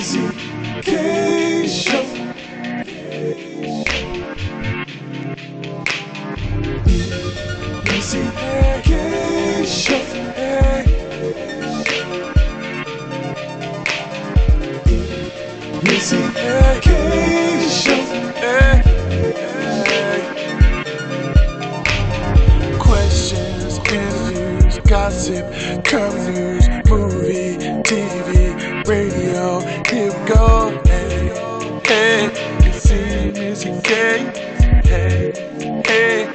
Easy K. Easy Missy K. Hey, hey,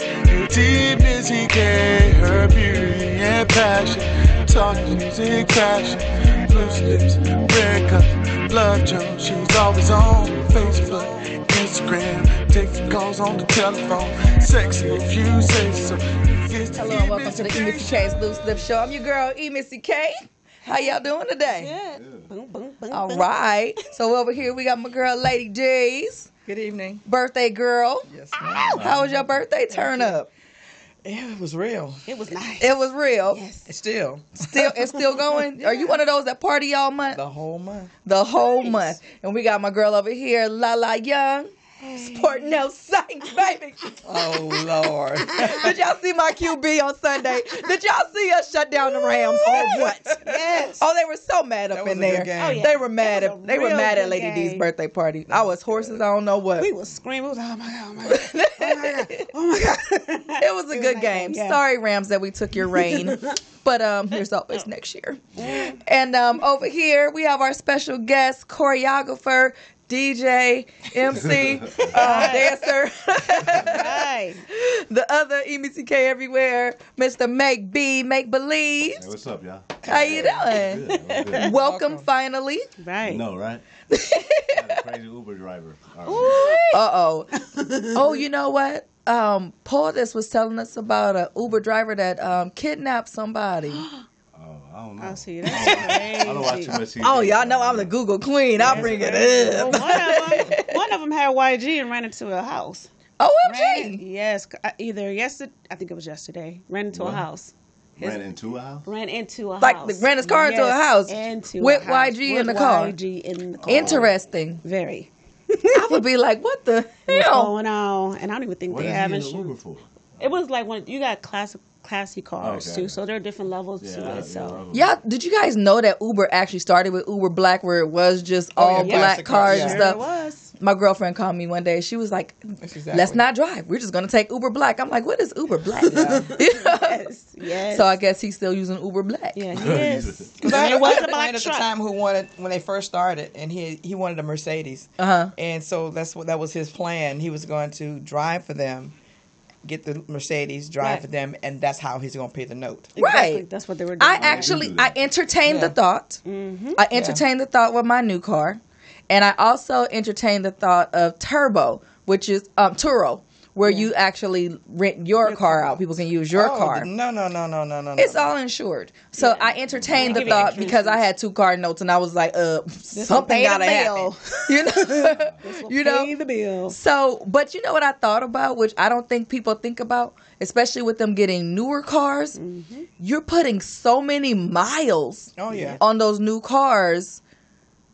it's Missy K. Her beauty and passion. Talk music, passion. Loose lips, red cup, blood Jones. She's always on Facebook, Instagram. Taking calls on the telephone. Sexy if you say so. Hello and welcome to the E Missy K's Loose Lip Show. I'm your girl E Missy K. How y'all doing today? Boom, boom, boom, All boom. right. So over here we got my girl Lady J's Good evening. birthday girl. Yes, How was your birthday turn up? Yeah, it was real. It was nice. It was real. yes. It's still Still, it's still going. Are you one of those that party all month? the whole month. The whole Nice. month. And we got my girl over here, Lala Young, sporting no sights, baby. Oh Lord. Did y'all see my QB on Sunday? Did y'all see us shut down the Rams or what? Yes. Oh, they were so mad up That in a there. good game. Oh, yeah. They were mad at they were mad at good Lady D's birthday party. I was horses. I don't know what. We were screaming. Was, oh my god, oh my god, oh my god, oh my god. it was a good like game. that, yeah. Sorry, Rams, that we took your reign. but um, there's always next year. And um, over here we have our special guest, choreographer, DJ, MC, um, dancer, Right. the other E EMCK everywhere, Mr. Make B, Make Believe. Hey, what's up, y'all? How you doing? Good. I'm good. Welcome, finally. Right. no, right? Crazy Uber driver. All right. Uh oh. oh, you know what? Um, Paul this was telling us about a Uber driver that um, kidnapped somebody. Oh, I don't know. I see. That's I don't watch too much TV. Oh, y'all know I'm the Google queen. I'll bring it Well, up. one of them, one of them had YG and ran into a house. Ran, OMG. yes, uh, either yesterday. I think it was yesterday. Ran into What? a house. His- Ran into a house? Ran into a Like, house. ran his car into a house Into with a house. YG in With the car. YG in the car. Interesting. Very. I would be like, what the What's hell? going on? And I don't even think What they have he insurance. It was like when you got classic classy cars Okay. too, so there are different levels Yeah, to it. So Uber. Y'all, did you guys know that Uber actually started with Uber Black, where it was just Oh, all yeah, black cars cars, and yeah. Sure stuff? it was. My girlfriend called me one day. She was like, exactly. "Let's not drive. We're just gonna take Uber Black." I'm like, "What is Uber Black?" Yes, yes. So I guess he's still using Uber Black. yeah, he is. Because I, it was I had a a black client at the time who wanted when they first started, and he he wanted a Mercedes, Uh huh. and so that's what that was his plan. He was going to drive for them, get the Mercedes, drive Right. for them, and that's how he's going to pay the note. Exactly. Right. That's what they were doing. I actually do I that. entertained the thought. Mm-hmm. I entertained the thought with my new car, and I also entertained the thought of Turbo, which is um Turo, where you actually rent your, car out. People can use your Oh, car. No, no, no, no, no, no. It's no. all insured. So Yeah. I entertained the give thought because I had two car notes and I was like, uh, something pay the gotta happen. bill. You know? You know? pay the bill. So, but you know what I thought about, which I don't think people think about, especially with them getting newer cars. Mm-hmm. You're putting so many miles Oh yeah. on those new cars.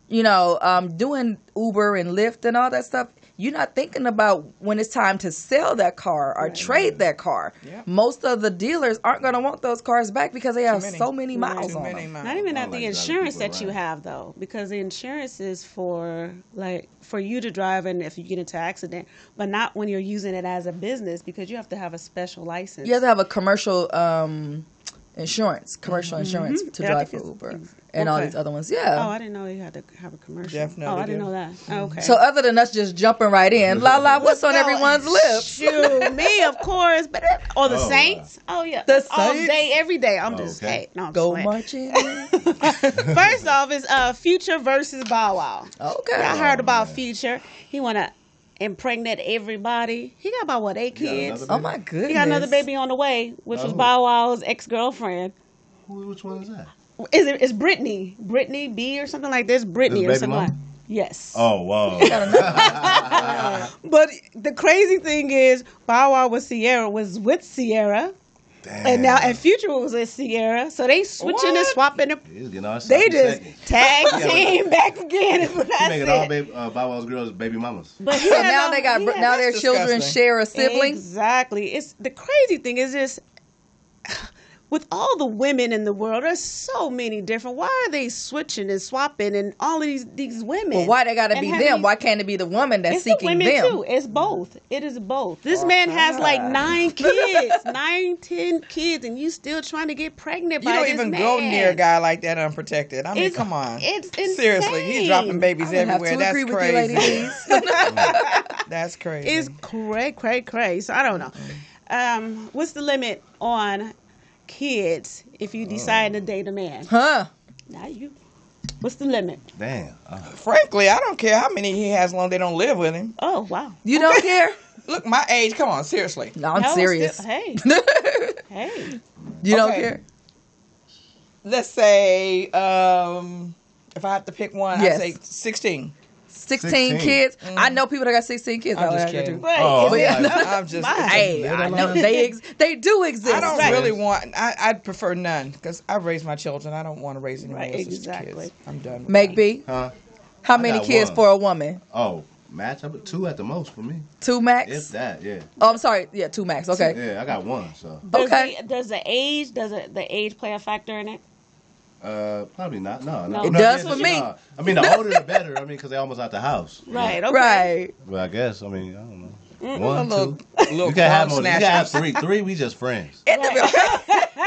You know, um, doing Uber and Lyft and all that stuff. You're not thinking about when it's time to sell that car or trade that car. Yeah. Most of the dealers aren't going to want those cars back because they have many. so many miles Too on many them. miles. Not even I at like the driving insurance people that you have though, because the insurance is for like for you to drive and if you get into an accident, but not when you're using it as a business because you have to have a special license. You have to have a commercial um, insurance, commercial insurance to Mm-hmm. Yeah, drive for Uber and all these other ones. Yeah. Oh, I didn't know you had to have a commercial. Definitely Oh, I didn't know that. Okay. so other than us just jumping right in, la la, what's on everyone's lips? Shoot, me, of course, but or the Oh, Saints. Oh yeah, The Saints? all day, every day. I'm Oh, just okay. hey, no, I'm Go just marching. First off, is uh Future versus Bow Wow. Okay. I heard about Future. He wanna impregnate everybody. He got about what eight kids. Oh my goodness. He got another baby on the way, which was Oh. Bow Wow's ex girlfriend. Which one is that? Is it? It's Brittany, Brittany B or something like this. Brittany This or baby something. mama? Like. Yes. Oh, wow. But the crazy thing is, Bow Wow with Ciara was with Ciara, Damn. and now at Future was with Ciara. So they switching and What? swapping. And He's getting all they just seconds. tag team back again. But He that's making all it. baby, uh, Bow Wow's girls baby mamas. But So now all- they got he now their That's children share a sibling. Exactly. It's the crazy thing is just with all the women in the world, there's so many different. Why are they switching and swapping and all of these these women? Well, why they got to be them? these- Why can't it be the woman that's It's the seeking women them? too. It's both. It is both. This man has like nine kids, nine, ten kids, and you still trying to get pregnant by yourself. You by don't this even man. go near a guy like that unprotected. I mean, It's- come on. it's insane. Seriously, he's dropping babies I would everywhere. That's crazy. you. That's crazy. It's cray, cray, cray. So I don't know. Um, what's the limit on kids if you decide to date a man? huh? Not you. What's the limit? Damn. Uh, Frankly, I don't care how many he has, long they don't live with him. Oh wow. You don't care? Look, my age. Come on, seriously. No, I'm No, serious. still- hey, hey. you don't Okay. care? Let's say, um, if I have to pick one, Yes. I'd say 16. 16, 16. kids. I mm. know people that got 16 kids. I'm I just got kidding. two. Right. Oh, But yeah, I'm like, I'm just. Mine. Hey, I know they ex- they do exist. I don't Right. really want. I, I'd prefer none because I raised my children. I don't want to raise any Right, more sister exactly. kids. I'm done. With Make that. B. huh? How I many kids one. for a woman? Oh, match up at two at the most for me. Two max. If that, yeah. oh, I'm sorry. Yeah, two max. Okay. Yeah, I got one, so. Does Okay. The, does the age does it the age play a factor in it? Uh, probably not. No, No. no. It no, does yeah, for me. no. I mean, the older the better. I mean, because they almost out the house. Right. Okay. Right. Well, I guess. I mean, I don't know. A One, little, two. little You can have more. You can have three. Three, we just friends.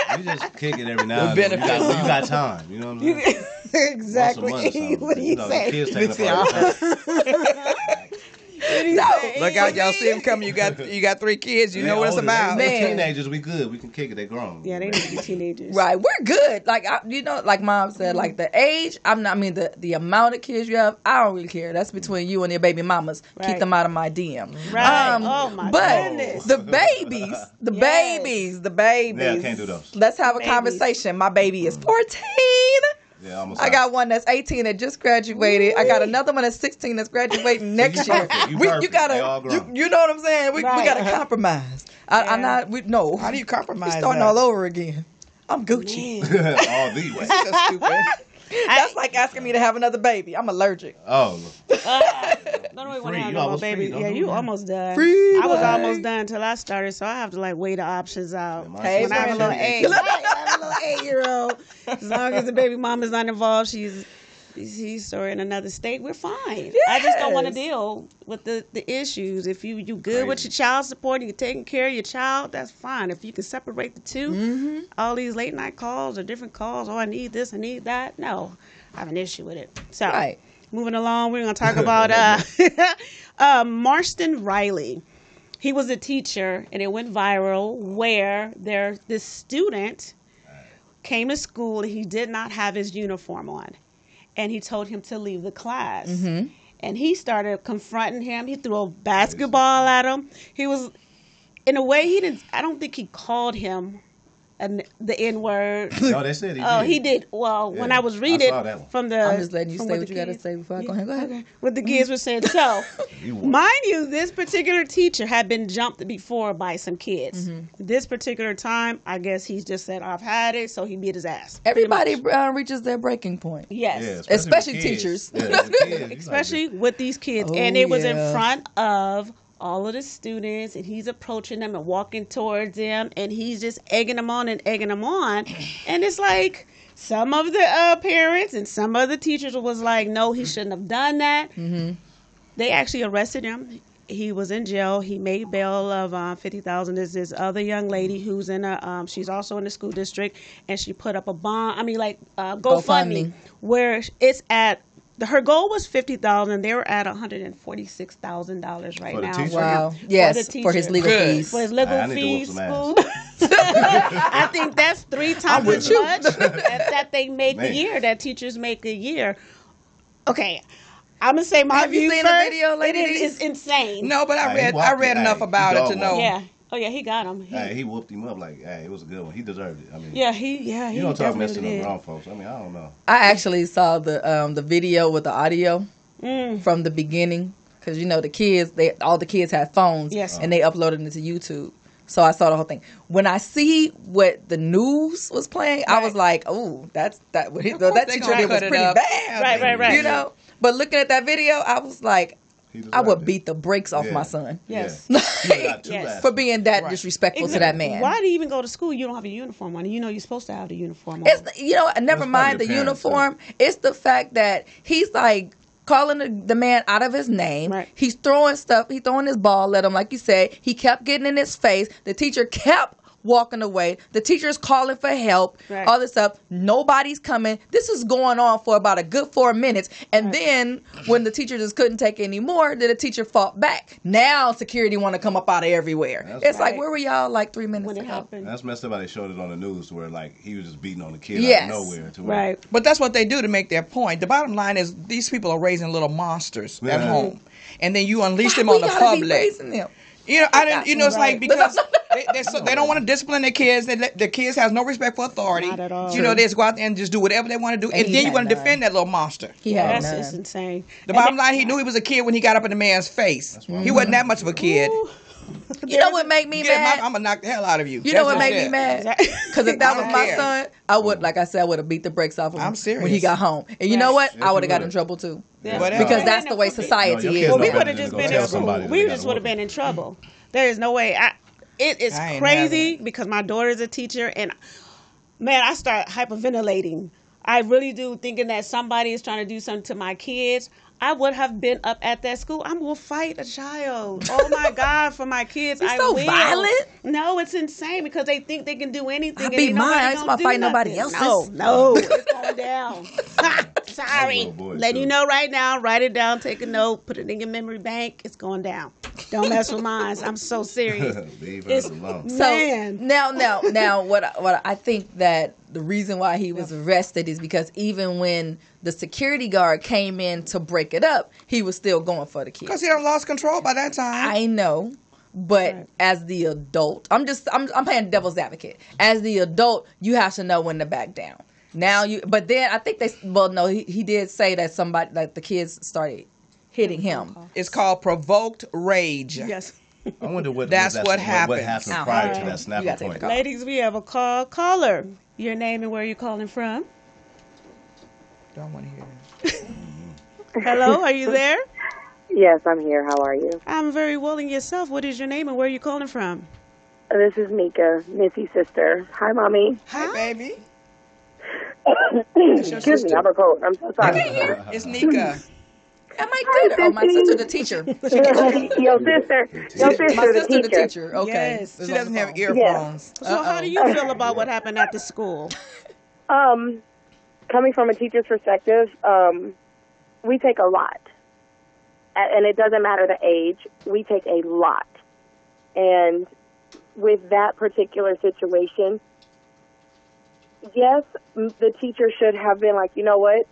Right. We just kick it every now The and then. You got, benefits. you got time. You know what I'm saying? exactly. Once a month or what do you know, say? Kids taking up all the time. Look out, y'all see him coming. You got you got three kids. You They know what it's about. They, they Man. teenagers, we good. We can kick it. They grown. Yeah, they need to be teenagers. Right. We're good. Like I, you know, like mom said, like the age. I'm not. I mean the the amount of kids you have. I don't really care. That's between you and your baby mamas. Keep them out of my DM. Right. Um, oh, my but goodness. the babies, the Yes. babies, the babies. Yeah, I can't do those. Let's have a Babies. conversation. My baby is mm. 14. Yeah, almost. I out. got one that's 18 that just graduated. I got another one that's 16 that's graduating next year. You we, you perfect. They all gotta, you, you know what I'm saying? We, we gotta compromise. I, I'm not. We no. How do you compromise? We compromise? starting that? all over again. I'm Gucci. all the way. That's stupid. Like asking me to have another baby. I'm allergic. Oh, Uh, don't wait when Free. You more almost baby. Don't Yeah, you that. almost done. Free I was bag. almost done until I started, so I have to like weigh the options out. Yeah, Hey, when I have a little eight, I have a little eight year old. As long as the baby mom is not involved, she's she's or in another state, we're fine. I just don't want to deal with the, the issues. If you you good with your child support and you're taking care of your child, that's fine. If you can separate the 2 Mm-hmm. all all these late night calls or different calls, oh I need this, I need that. No, I have an issue with it. So Right. moving along, we're gonna talk about uh, uh, Marston Riley. He was a teacher, and it went viral where there this student came to school and he did not have his uniform on, and he told him to leave the class. Mm-hmm. And he started confronting him. He threw a basketball at him. He was, in a way, he didn't. I don't think he called him an, the N word. no, they said he Oh, did. he did. Well, when I was I reading saw that one. from the, I'm just letting you say the what you gotta say before I go ahead. Go ahead. Okay. What the kids were saying. So, You mind you, this particular teacher had been jumped before by some kids. Mm-hmm. This particular time, I guess he's just said, "I've had it," so he beat his ass. Everybody uh, reaches their breaking point. Yes. Yeah, Especially with kids. teachers. Yeah, kids, you like especially with these kids. Oh, and it was in front of all of the students, and he's approaching them and walking towards them, and he's just egging them on and egging them on. And it's like some of the uh, parents and some of the teachers was like, no, he shouldn't have done that. Mm-hmm. They actually arrested him. he was in jail. He made bail of uh, fifty thousand. is this other young lady who's in a. Um, she's also in the school district, and she put up a bond. I mean, like uh, GoFundMe, GoFundMe. where it's at. The, her goal was fifty thousand. They were at one hundred and forty six thousand dollars right For the now. teacher? Wow. the Yes, for his legal Good. fees. For his legal I need to whoop fees, some school. I think that's three times with as you. much that, that they make a year. That teachers make a year. Okay, I'm gonna say my Have you view seen the first. video, Lady It is D's? insane. No, but I Hey, read I walked read enough about it to know. Yeah. Oh yeah, he got him. He, Hey, he whooped him up like, hey, it was a good one. He deserved it. I mean, yeah, he yeah he you don't talk definitely messing up did. grown folks. I mean, I don't know. I actually saw the um, the video with the audio Mm. from the beginning because you know the kids they all the kids had phones Yes. and they uploaded it to YouTube. So I saw the whole thing. When I see what the news was playing, I was like, "Oh, that's that. What he, that they teacher did was pretty up. bad, Right, right, right. You know." But looking at that video, I was like, He "I would it. beat the brakes off Yeah. my son Yes. Yeah. He Yes. for being that Right. disrespectful to that man." Why do you even go to school? You don't have a uniform on. You know you're supposed to have the uniform on. It's the- you know, never probably mind the parents, uniform. It's the fact that he's like calling the, the man out of his name. Right. He's throwing stuff. He's throwing his ball at him, like you said. He kept getting in his face. The teacher kept walking away. The teacher's calling for help. Right. All this stuff. Nobody's coming. This is going on for about a good four minutes. And then when the teacher just couldn't take any more, then the teacher fought back. Now security want to come up out of everywhere. That's it's like where were y'all like three minutes when it ago? happened. That's messed up how they showed it on the news where like he was just beating on the kid Yes. out of nowhere. To where, Right. But that's what they do to make their point. The bottom line is these people are raising little monsters at home. And then you unleash them on we the gotta be public. Raising them? You know, I didn't. You know, it's like because they, so, they don't want to discipline their kids. They let, the kids has no respect for authority. Not at all. You know, they just go out there and just do whatever they want to do, and, he then you had want to defend that little monster. Yeah, That's none. it's insane. The And bottom that- line, he knew he was a kid when he got up in the man's face. He wasn't that much of a kid. You know what make me Get mad? out, I'm gonna knock the hell out of you. You know That's what made it me mad? Because if that was my care. son, I would, like I said, I would have beat the brakes off of him I'm serious. when he got home. And you know what? Yes, I would have got in trouble too. Yeah. Because Well, that's the way society No, is. Well, we would have just been in tell school. We just would have been in trouble. There is no way. I, it is I crazy because my daughter is a teacher, and man, I start hyperventilating. I really do, thinking that somebody is trying to do something to my kids. I would have been up at that school. I'm gonna fight a child. Oh my God, for my kids, You're I so will. violent. No, it's insane because they think they can do anything. I and beat ain't mine. nobody I ain't gonna about do fighting nobody nothing. else's. No, no, it's going down. Sorry, little boy, letting too. you know right now. Write it down. Take a note. Put it in your memory bank. It's going down. Don't mess with mine. I'm so serious. Leave It's- alone. So Man. now, now, now, what? What I think that the reason why he was arrested is because even when the security guard came in to break it up, he was still going for the kid. Because he done lost control by that time. I know, but Right. as the adult, I'm just I'm I'm playing devil's advocate. As the adult, you have to know when to back down. Now you, but then I think they well no he, he did say that somebody that the kids started hitting him. it's called provoked rage. Yes. I wonder what That's what, what What, happened Ow. prior to uh-huh. that snapping You gotta take point. Ladies, we have a call. Caller. Your name and where you calling from? Don't want to hear that. Hello, are you there? Yes, I'm here. How are you? I'm very well and yourself. What is your name and where are you calling from? This is Mika, Missy's sister. Hi, mommy. Hey, baby. Excuse me. I'm a cold. I'm so sorry. It's Nika. Am I good? Oh, my sister, the teacher. Your sister, your sister, My the sister, the teacher. teacher. Okay, Yes. She doesn't have phone. earphones. So, how do you feel about what happened at the school? Um, coming from a teacher's perspective, um, we take a lot, and it doesn't matter the age. We take a lot, and with that particular situation, yes, the teacher should have been like, you know what,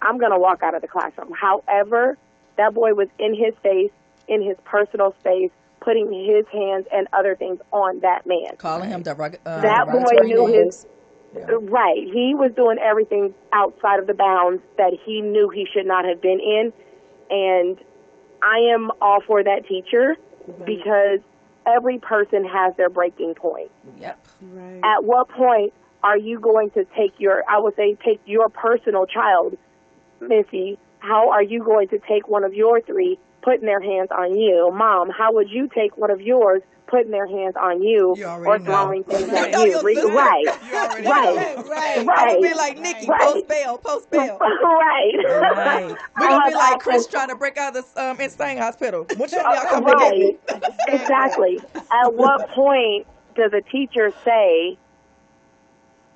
I'm going to walk out of the classroom. However, that boy was in his face, in his personal space, putting his hands and other things on that man. Calling him derog- uh, That boy knew his Right. He was doing everything outside of the bounds that he knew he should not have been in. And I am all for that teacher mm-hmm. because every person has their breaking point. Yep. Right. At what point are you going to take your, I would say, take your personal child, Missy? How are you going to take one of your three, putting their hands on you? Mom, how would you take one of yours putting their hands on you, You already or know. throwing things at you? your Re- right, You right, know. right, I'm gonna be like Nikki, right. post bail, post bail. right. Right. We're gonna be like Chris trying to break out of the um, insane hospital. Which one y'all come to get right. me? exactly. At what point does a teacher say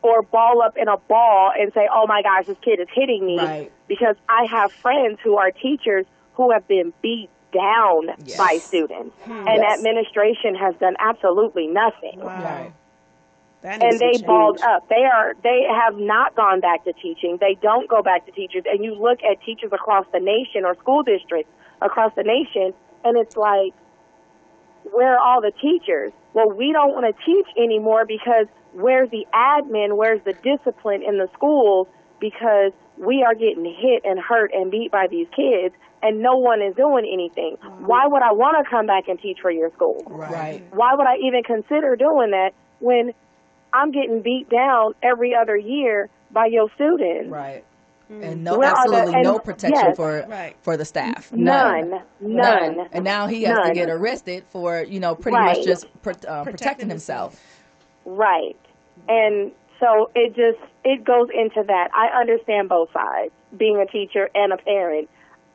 or ball up in a ball and say, "Oh my gosh, this kid is hitting me"? Right. Because I have friends who are teachers who have been beat down Yes. by students, hmm. and Yes. administration has done absolutely nothing. Wow. That And they balled up. They are. They have not gone back to teaching. They don't go back to teachers. And you look at teachers across the nation or school districts across the nation, and it's like, where are all the teachers? Well, we don't want to teach anymore because where's the admin? Where's the discipline in the schools? Because we are getting hit and hurt and beat by these kids, and no one is doing anything. Why would I want to come back and teach for your school? Right. Why would I even consider doing that when I'm getting beat down every other year by your students? Right. And no, Where are the- absolutely no protection yes. for Right. for the staff. None. None. And now he has to get arrested for you know pretty Right. much just pro- uh, protecting himself. Right. And so it just it goes into that. I understand both sides, being a teacher and a parent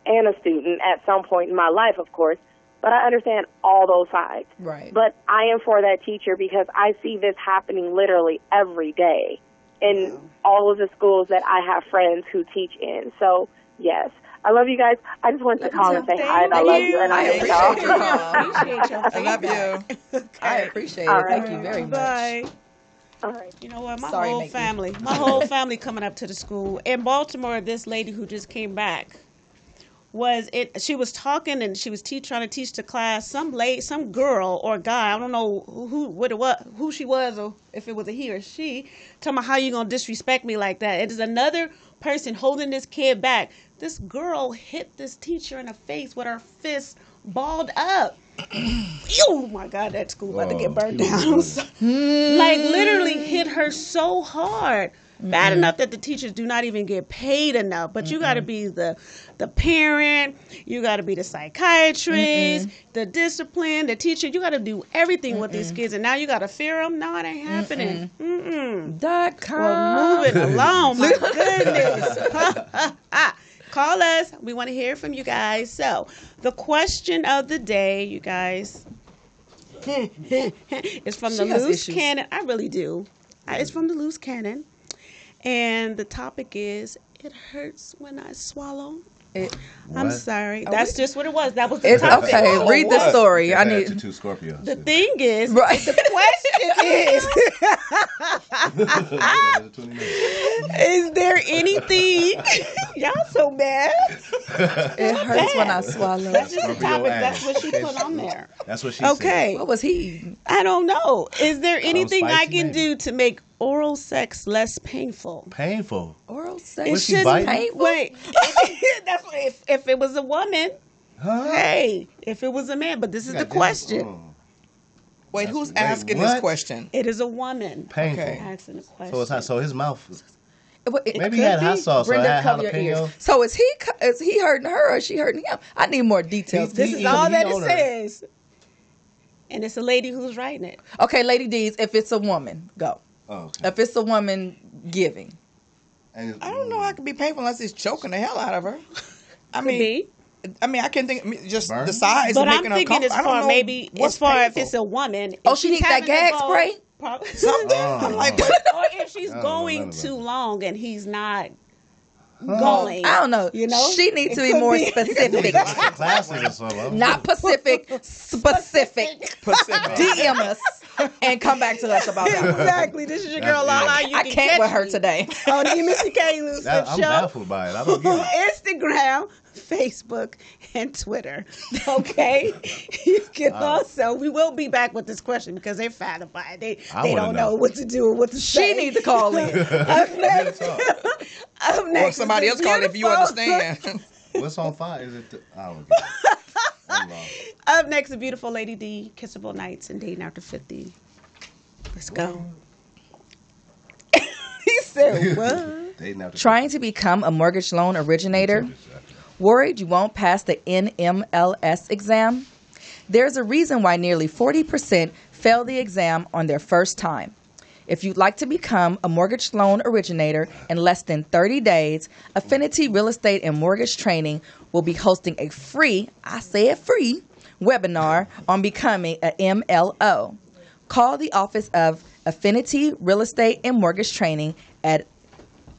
and a student at some point in my life, of course. But I understand all those sides. Right. But I am for that teacher because I see this happening literally every day in all of the schools that I have friends who teach in. So yes. I love you guys. I just wanted to call and say hi and I love you and I, I miss appreciate y'all. your call. Appreciate your I love you. I appreciate All it. Thank you very much. Bye. All right. You know what? My Sorry, whole Nikki. family, my whole family coming up to the school in Baltimore. This lady who just came back was it. She was talking and she was te- trying to teach the class. Some late, some girl or guy. I don't know who, who what it was, who she was, or if it was a he or she. Talking about how you gonna disrespect me like that. It is another person holding this kid back. This girl hit this teacher in the face with her fist balled up. oh my God, that school about to Oh, get burned down. I'm like literally hit her so hard. Bad enough that the teachers do not even get paid enough but you got to be the the parent you got to be the psychiatrist the discipline the teacher. You got to do everything with these kids and now you got to fear them no it ain't happening. Mm-mm. Dot com. well moving along my goodness call us. We want to hear from you guys. So the question of the day you guys is from the loose issues. cannon. I really do. I- it's from the loose cannon. And the topic is it hurts when i swallow It- i'm What? sorry that's just what it was that was the It's topic okay. Oh, Read the what? story. I That's need. two Scorpio. the thing is Right. the question is is there anything y'all so bad It hurts when I swallow. that's just the topic ass. that's what she put on there That's what she said. okay What was he? I don't know. Is there anything I spicy, can maybe. do to make oral sex less painful? Painful. Oral sex. Was she shouldn't. biting? Wait, that's what, if if it was a woman. Huh? Hey, if it was a man, but this is the question. Oh, Wait, who's Wait, asking what? this question? It is a woman painful. Okay. asking the question. So it's hot. So his mouth. It- it Maybe he could had hot sauce, so Brenda, it had cover your ears. So is he is he hurting her or is she hurting him? I need more details. He- this he- is all he that it her. says. And it's a lady who's writing it. Okay, Lady D's, if it's a woman, go. Oh, okay. If it's a woman giving. And I don't know how it could be painful unless it's choking the hell out of her. I mean, be. I mean, I can't think I mean, just Burn? the size But of I'm making her thinking come. as I don't far know maybe as far painful. if it's a woman. Oh, she needs that gag go- spray? Prob- something. Oh. I'm like, or if she's I don't know going too long and he's not going. I don't know. You know, she needs to be more be- specific. classes or something. Not Pacific, specific. DM us and come back to us about that. exactly. This is your That's girl it. Lala. You I can can't catch with her me today. Oh, on the Missy K. Lucid That- I'm Show. baffled by it. I don't get it. Instagram, Facebook, and Twitter. Okay, you can also. We will be back with this question because they're fat about it. They I they don't know. know. what to do or what to say. She needs to call in. Up next, Talk. up or next. somebody else the call it if you understand. What's on fire? Is it? The, I don't get it. I'm. Up next, the beautiful Lady D, Kissable Nights, and Dating After 50. Let's go. he said, what? Trying to become a mortgage loan originator? Worried you won't pass the NMLS exam? There's a reason why nearly 40% fail the exam on their first time. If you'd like to become a mortgage loan originator in less than 30 days, Affinity Real Estate and Mortgage Training will be hosting a free, I say it free, webinar on becoming a MLO. Call the office of Affinity Real Estate and Mortgage Training at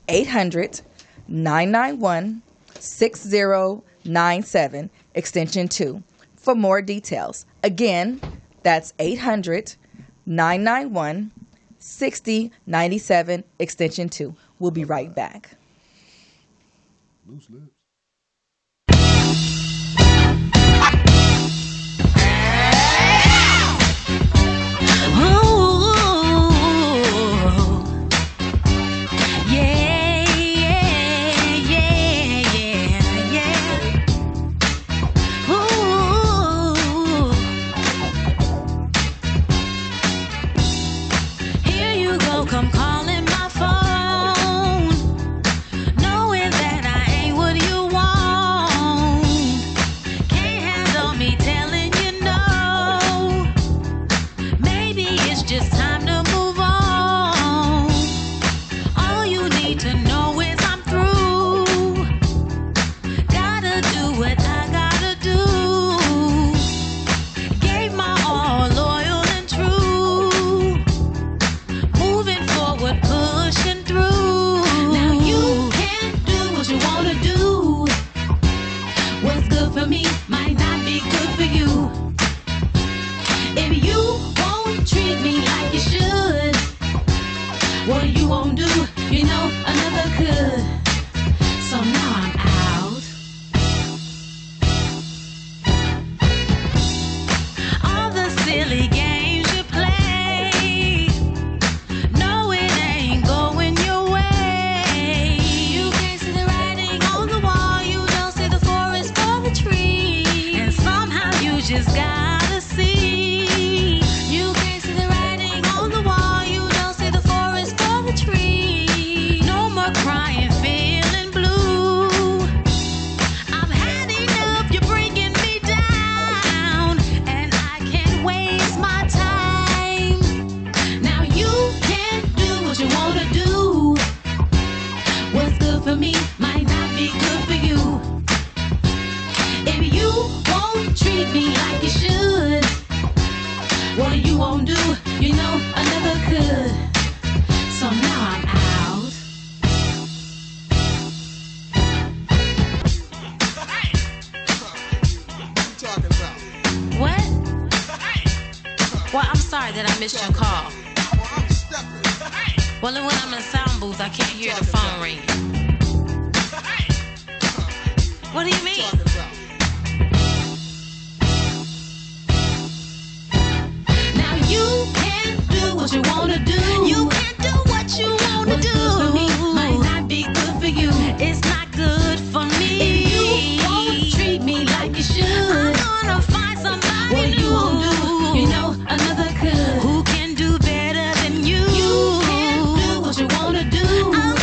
800 991 6097, extension 2, for more details. Again, that's 800 991 6097, extension 2. We'll be right back. Loose lips. What you wanna do. For me, might not be good for you. It's not good for me. If you won't treat me like you should, I'm gonna find somebody what new. you won't do. You know another could. Who can do better than you? You can do what you wanna do. I'm.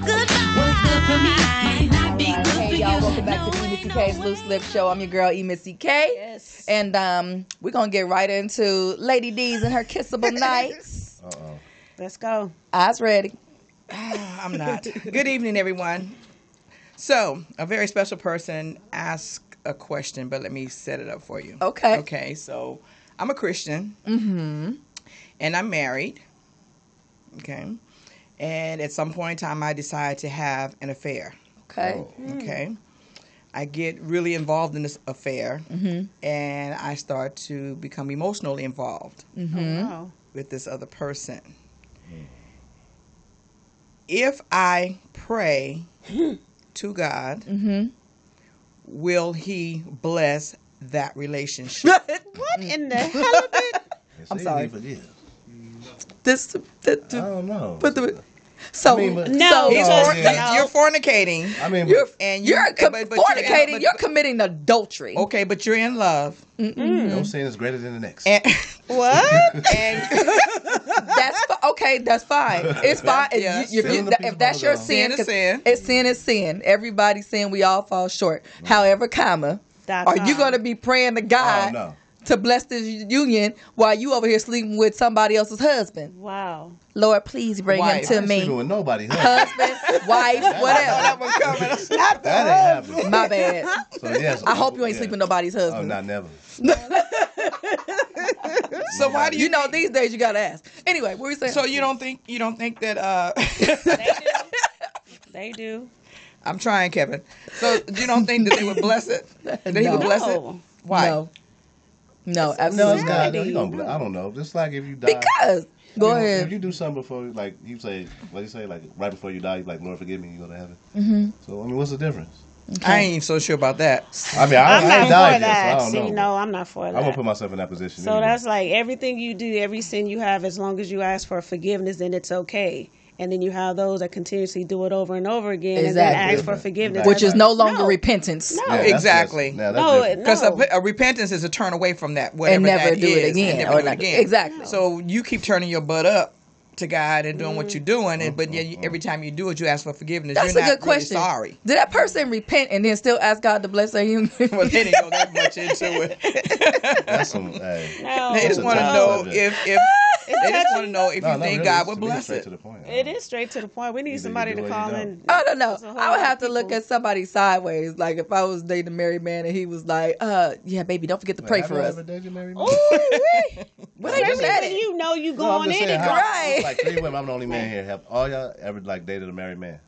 Goodbye. What's good for me might not be good Hey you. y'all, welcome back to No, the Missy K's no Loose way. Lip Show. I'm your girl, E Missy K. Yes. And um, we're gonna get right into Lady D's and her kissable nights. Uh-oh. Let's go. Eyes ready. I'm not. Good evening, everyone. So, a very special person asked a question, but let me set it up for you. Okay. Okay, so I'm a Christian. Mm-hmm. And I'm married. Okay. And at some point in time, I decide to have an affair. Okay. Okay. I get really involved in this affair, Mm-hmm. and I start to become emotionally involved Mm-hmm. Oh, wow. with this other person. If I pray to God, Mm-hmm. will He bless that relationship? What in the hell of it? I'm sorry. he forgive. This, the, I don't know. but the, so, I mean, but- No, so He's Because- for, No. You're fornicating. I mean, you're, And you- you're co- but- but you're- fornicating. but- you're committing adultery. Okay, but you're in love. no sin is greater than the next. And, What? and that's okay. That's fine. It's fine. If, Yeah. you, if, you, Sin if that's your sin, Sin is 'cause sin. It's sin is sin. Everybody's sin. We all fall short. However, comma, Dot are you going to be praying to God Oh, no. To bless this union while you over here sleeping with somebody else's husband? Wow. Lord, please bring Wife. him I to ain't me. sleeping with nobody. Huh? Husband, wife, whatever. that ain't happening. My bad. So yes. I hope you ain't yeah. sleeping with nobody's Oh, husband. not never. So why do you? you know, these days you gotta ask. Anyway, what were you saying? So you don't think you don't think that? uh They do. I'm trying, Kevin. So you don't think that they would bless it? That he No. would bless it? No. Why? No, no, No, absolutely it's not. God. He gonna I don't know. Just like if you die. Because go you know, ahead. If you do something before, like you say, what you say, like right before you die, you like Lord forgive me, you go to heaven. Mm-hmm. So I mean, what's the difference? I ain't so sure about that. I mean, I, I'm I not ain't for died yet, so I don't See, know. no, I'm not for I that. won't put myself in that position. So anyway. that's like everything you do, every sin you have, as long as you ask for forgiveness, then it's okay. And then you have those that continuously do it over and over again and then ask for forgiveness. Which is no longer No. repentance. No. Yeah, Exactly. that's- No, that's it- Because No. a, a repentance is a turn away from that, whatever And never that do it is, again, never or do it not- again. exactly. So you keep turning your butt up to God and doing Mm-hmm. what you're doing, and but yeah, you, every time you do it, you ask for forgiveness. That's you're a not good question. Really sorry. Did that person repent and then still ask God to bless their human? Well, they didn't go that much into it. That's some. Hey. No, They just want to know subject. if if they just want to know if No, you no, think really, God would to me, it's bless it. To the point. It is straight to the point. We need Either you somebody to call don't. in. I don't know. There's a whole I would have of to look at somebody sideways. Like if I was dating a married man and he was like, "Uh, yeah, baby, don't forget to pray Have for you us." ever dated a married man? Well, they just Especially said you know you No, I'm going just in saying, it. Right. Like three women, I'm the only man here. Have all y'all ever like dated a married man?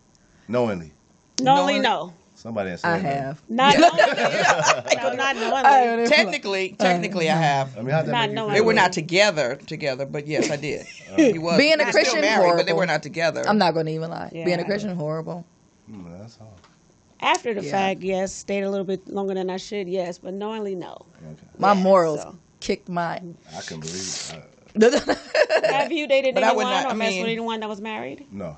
Knowingly. Knowingly, no. Somebody ain't said I that. have. Not knowingly. no, not knowingly. Technically, technically, I have. I mean, how'd that Not make you knowing. They were not together, together, but yes, I did. He was Being a Christian, still married, but they horrible. were not together. I'm not going to even lie. Being a Christian, horrible. Hmm, that's hard. After the Yeah. fact, yes. Stayed a little bit longer than I should, yes. But knowingly, no. Okay. My Yeah, morals so. kicked my. I can believe. Uh, Have you dated But I would anyone not- or I messed with anyone that was married? no,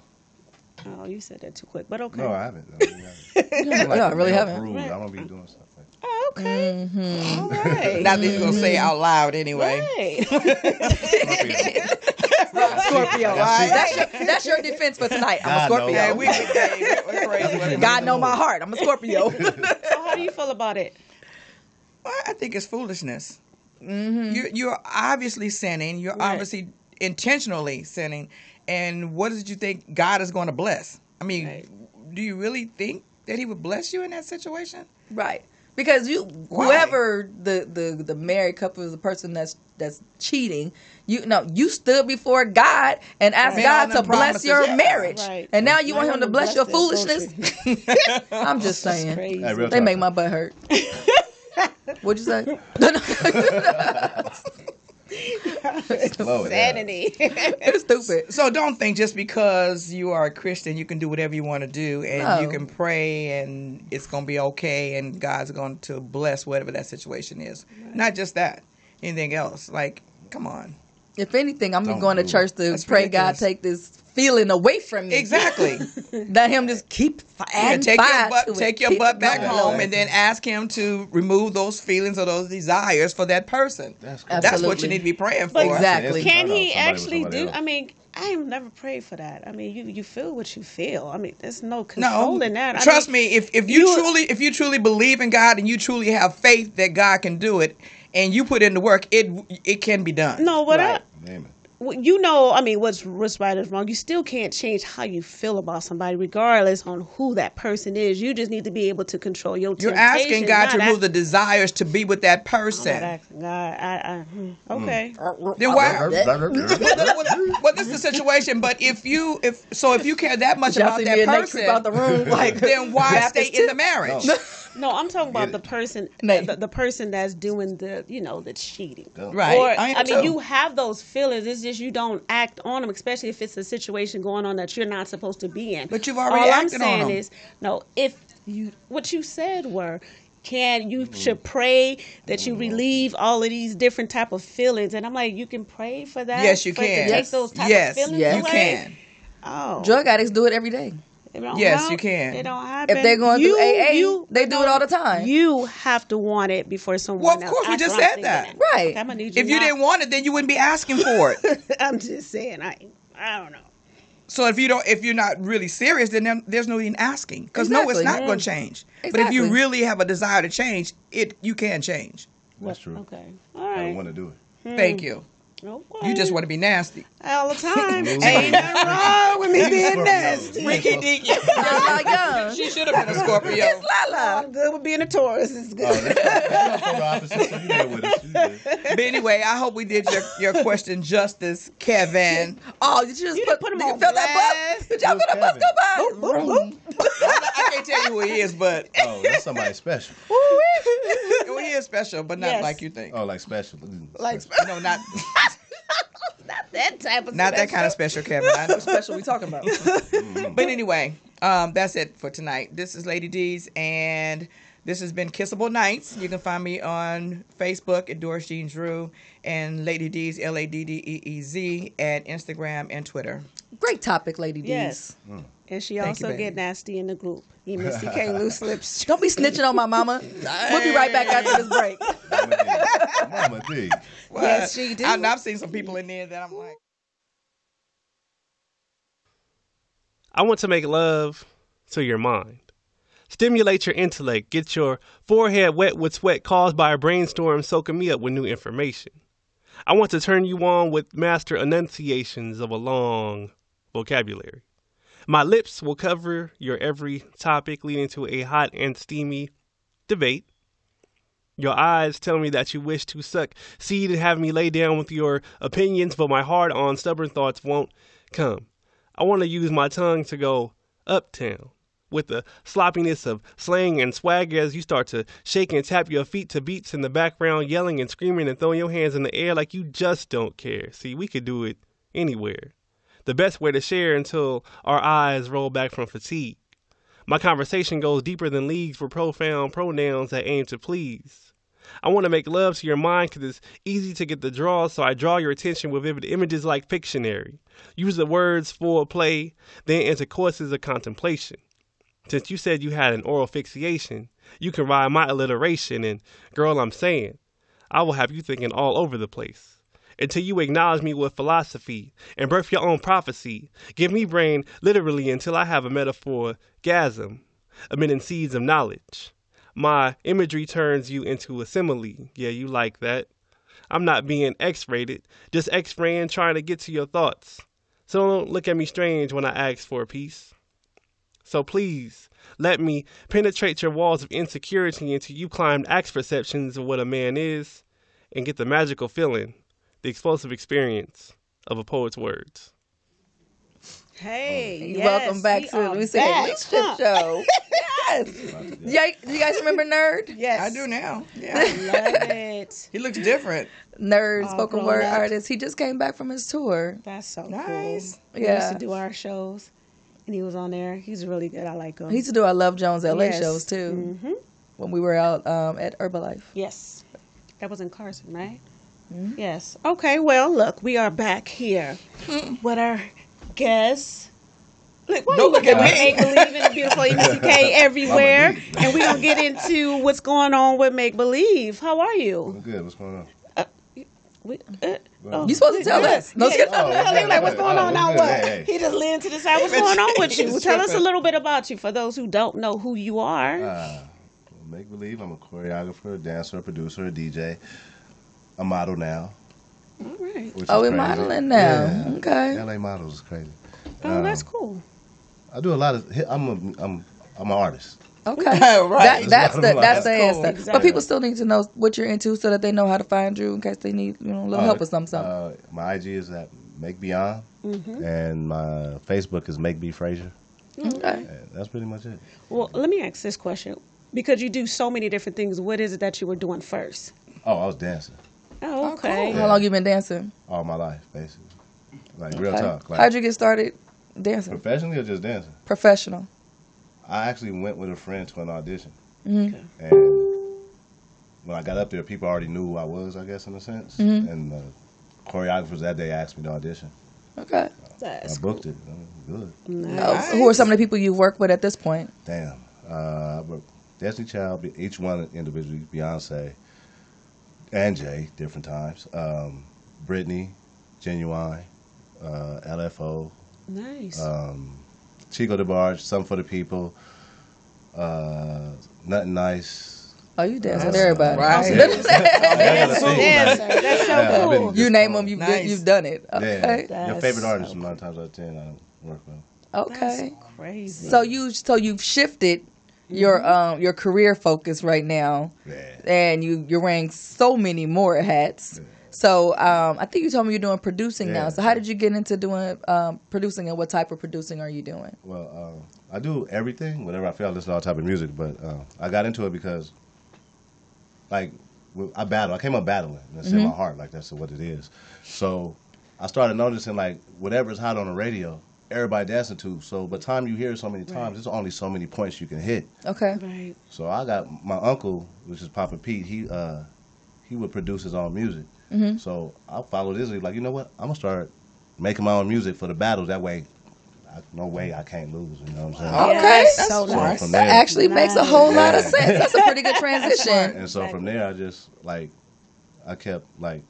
Oh, you said that too quick, but okay. no, I haven't. I really haven't. I'm No, I really haven't. prude. I don't be doing stuff like that. Oh, okay. Mm-hmm. All right. Not that you're gonna say it out loud anyway. Right. Scorpio. That's That's your, that's your defense for tonight. I'm a God knows. Scorpio. Hey, we, we're crazy. God know my heart. I'm a Scorpio. so how do you feel about it? Well, I think it's foolishness. You, you're obviously sinning. You're Right. obviously intentionally sinning. And what did you think God is going to bless? I mean, Right. do you really think that He would bless you in that situation? right. Because you, Why? whoever the, the the married couple is the person that's that's cheating. You know, you stood before God and asked Made God to them bless your yeah. marriage, Right. and now you Not want him to gonna bless your foolishness. I'm just saying. Crazy. Hey, They make my butt hurt. What'd you say? Slow it down. Sanity. it's stupid. So don't think just because you are a Christian, you can do whatever you want to do, and you can pray, and it's going to be okay, and God's going to bless whatever that situation is. Not just that, anything else. Like, come on. If anything, I'm Don't going to church to That's pray ridiculous. God take this feeling away from me. Exactly. Let him just keep Yeah, adding take your butt, to it. take your Keep butt back going. home, and then ask Him to remove those feelings or those desires for that person. That's cool. That's what you need to be praying for. But Exactly. Can he actually do? else. I mean, I have never prayed for that. I mean, you you feel what you feel. I mean, there's no No, controlling that. I trust mean, me. If if you, you- truly if you truly believe in God and you truly have faith that God can do it, and you put in the work, it it can be done. No, what Right. Name. I, well, you know, I mean, what's what's right is wrong. You still can't change how you feel about somebody, regardless on who that person is. You just need to be able to control your. You're asking God to not remove the desires to be with that I'm person. not asking God. I, I, hmm, okay. Then why? well, well, well, this is the situation. But if you, if so, if you care that much Y'all about that me and Nate person, about the room like then why stay in the marriage? No. No, I'm talking about the person, the, the person that's doing the, you know, the cheating. Right. Or I I, mean, you have those feelings. It's just you don't act on them, especially if it's a situation going on that you're not supposed to be in. But you've already All I'm acted on saying them. is, no. If you, what you said were, can you should pray that you relieve all of these different type of feelings, and I'm like, you can pray for that. Yes, you for to can. Take Yes. those type Yes, of feelings yes. you away? can. Oh, Drug addicts do it every day. It don't Yes, help. you can. It don't happen. If they're going you, through AA, you, they do it all the time. You have to want it before someone Well, of else. course, we just said that. thinking. Right. Okay, I'm gonna need you If you didn't want it, then you wouldn't be asking for it. I'm just saying. I I don't know. so if you don't, if you're not really serious, then there's no even asking because no, it's not Yeah. going to change. But if you really have a desire to change, it you can change. That's true. Okay. All I don't want to do it. Thank you. Okay. You just want to be nasty. all the time. Ain't Ain't nothing wrong with me being nasty. Ricky Dicky. She should have been a Scorpio. it's I'm good with being a Taurus. It's oh, good. Oh, that's, that's polar opposite, so you there with us. You good. But anyway, I hope we did your, your question justice, Kevin. Oh, you just You put, didn't put 'em you on felt that bus? Did y'all feel that bus go by? Boop, boop, boop. I can't tell you who he is, but Oh, that's somebody special. well, he is special, but not Yes. like you think. Oh, like special. Like No, not that type of not that kind of special, Kevin. I know. Special we talking about. But anyway, um, that's it for tonight. This is Lady D's, and this has been Kissable Nights. You can find me on Facebook at Doris Jean Drew and Lady D's L A D D E E Z at Instagram and Twitter. Great topic, Lady D's. Yes. And she Thank also baby. get nasty in the group. You if she can't loose lips. Don't be snitching on my mama. We'll be right back after this break. Mama D. Mama Yes, she did. I, I've seen some people in there that I'm like, I want to make love to your mind. Stimulate your intellect. Get your forehead wet with sweat caused by a brainstorm soaking me up with new information. I want to turn you on with master enunciations of a long vocabulary. My lips will cover your every topic, leading to a hot and steamy debate. Your eyes tell me that you wish to suck seed and have me lay down with your opinions, but my hard on stubborn thoughts won't come. I want to use my tongue to go uptown with the sloppiness of slang and swagger as you start to shake and tap your feet to beats in the background, yelling and screaming and throwing your hands in the air like you just don't care. See, we could do it anywhere. The best way to share until our eyes roll back from fatigue. My conversation goes deeper than leagues for profound pronouns that aim to please. I want to make love to your mind because it's easy to get the draw, so I draw your attention with vivid images like Pictionary. Use the words for play, then into courses of contemplation. Since you said you had an oral fixation, you can ride my alliteration, and girl, I'm saying, I will have you thinking all over the place. Until you acknowledge me with philosophy and birth your own prophecy. Give me brain literally until I have a metaphor gasm, emitting seeds of knowledge. My imagery turns you into a simile. Yeah, you like that. I'm not being X rated, just X raying trying to get to your thoughts. So don't look at me strange when I ask for a piece. So please, let me penetrate your walls of insecurity until you climb axe perceptions of what a man is and get the magical feeling, the explosive experience of a poet's words. Hey, yes, Welcome back we to are the We Say back, Leadership? Show. yes. Yeah, you guys remember Nerd? Yes, I do now. Yeah, Love it. he looks different. Nerd, All spoken word up. artist. He just came back from his tour. That's so Nice. cool. He used Yeah. to do our shows, and he was on there. He's really good. I like him. He used to do our Love Jones LA Yes. shows too hmm when we were out um, at Herbalife. Yes, that was in Carson, right? Mm-hmm. Yes. Okay. Well, look, we are back here with our guests. Look, why Don't you look at me. Make believe in the beautiful MCK everywhere, and we're gonna get into what's going on with make believe. How are you? I'm good. What's going on? We, uh, oh. You supposed to tell Yeah. us. No, Yeah, skip. you supposed tell him, like, what's going Oh, on now? good. What? Hey, hey. He just leaned to the side. What's going on with you? Tell us a little bit about you for those who don't know who you are. Uh, make believe I'm a choreographer, dancer, producer, a DJ, a model now. All right. Which Oh, we're crazy. modeling now. Yeah. Okay. LA models is crazy. Oh, that's Um, cool. I do a lot of. I'm a, I'm I'm an artist. Okay. Right. That, that's the That's that's the cool. answer. Exactly. But people still need to know what you're into so that they know how to find you in case they need you know a little help or something. something. Uh, my IG is at Make Beyond, Mm-hmm. and my Facebook is Make B Frazier. okay. And that's pretty much it. Well, let me ask this question. Because you do so many different things, what is it that you were doing first? Oh, I was dancing Oh, okay. How long you been dancing? all my life, basically. Like real Okay. talk. Like How'd you get started dancing? professionally or just dancing? Professional. I actually went with a friend to an audition, Mhm. and when I got up there, people already knew who I was, I guess, in a sense. Mhm. And the choreographers that day asked me to audition. Okay. That's I booked it. Uh, Good. Oh, who are some of the people you've worked with at this point? Damn. Uh, but Destiny Child, each one individually, Beyonce and Jay, different times. Um, Britney, Ginuwine, uh, LFO, Nice. um, Chico DeBarge, Some for the People, uh, Nothing Nice. Oh, you dance with everybody. Right. Yeah. I gotta sing, Dancer. man. That's so Yeah, cool. You name them, you've, Nice. you've done it. Yeah. Okay. Your favorite artist, so nine times out of ten, I don't work with. Okay. Crazy. So you so you've shifted your um your career focus right now, Yeah. and you you're wearing so many more hats. So um, I think you told me you're doing producing now. So how did you get into doing um, producing, and what type of producing are you doing? Well, uh, I do everything whenever I feel I listen to all type of music, but uh, I got into it because, like, I battle. I came up battling. That's in my heart. Like that's what it is. So I started noticing like whatever's hot on the radio, everybody dancing to. So by the time you hear it so many times, there's only so many points you can hit. Okay. right. So I got my uncle, which is Papa Pete. He uh, he would produce his own music. Mm-hmm. So I followed his lead. Like you know what? I'm gonna start making my own music for the battles. That way, I, no way I can't lose. You know what I'm saying? Okay. Yes, That's so So nice. from That there, actually makes a whole lot of sense. That's a pretty good transition. and so from there, I just like I kept like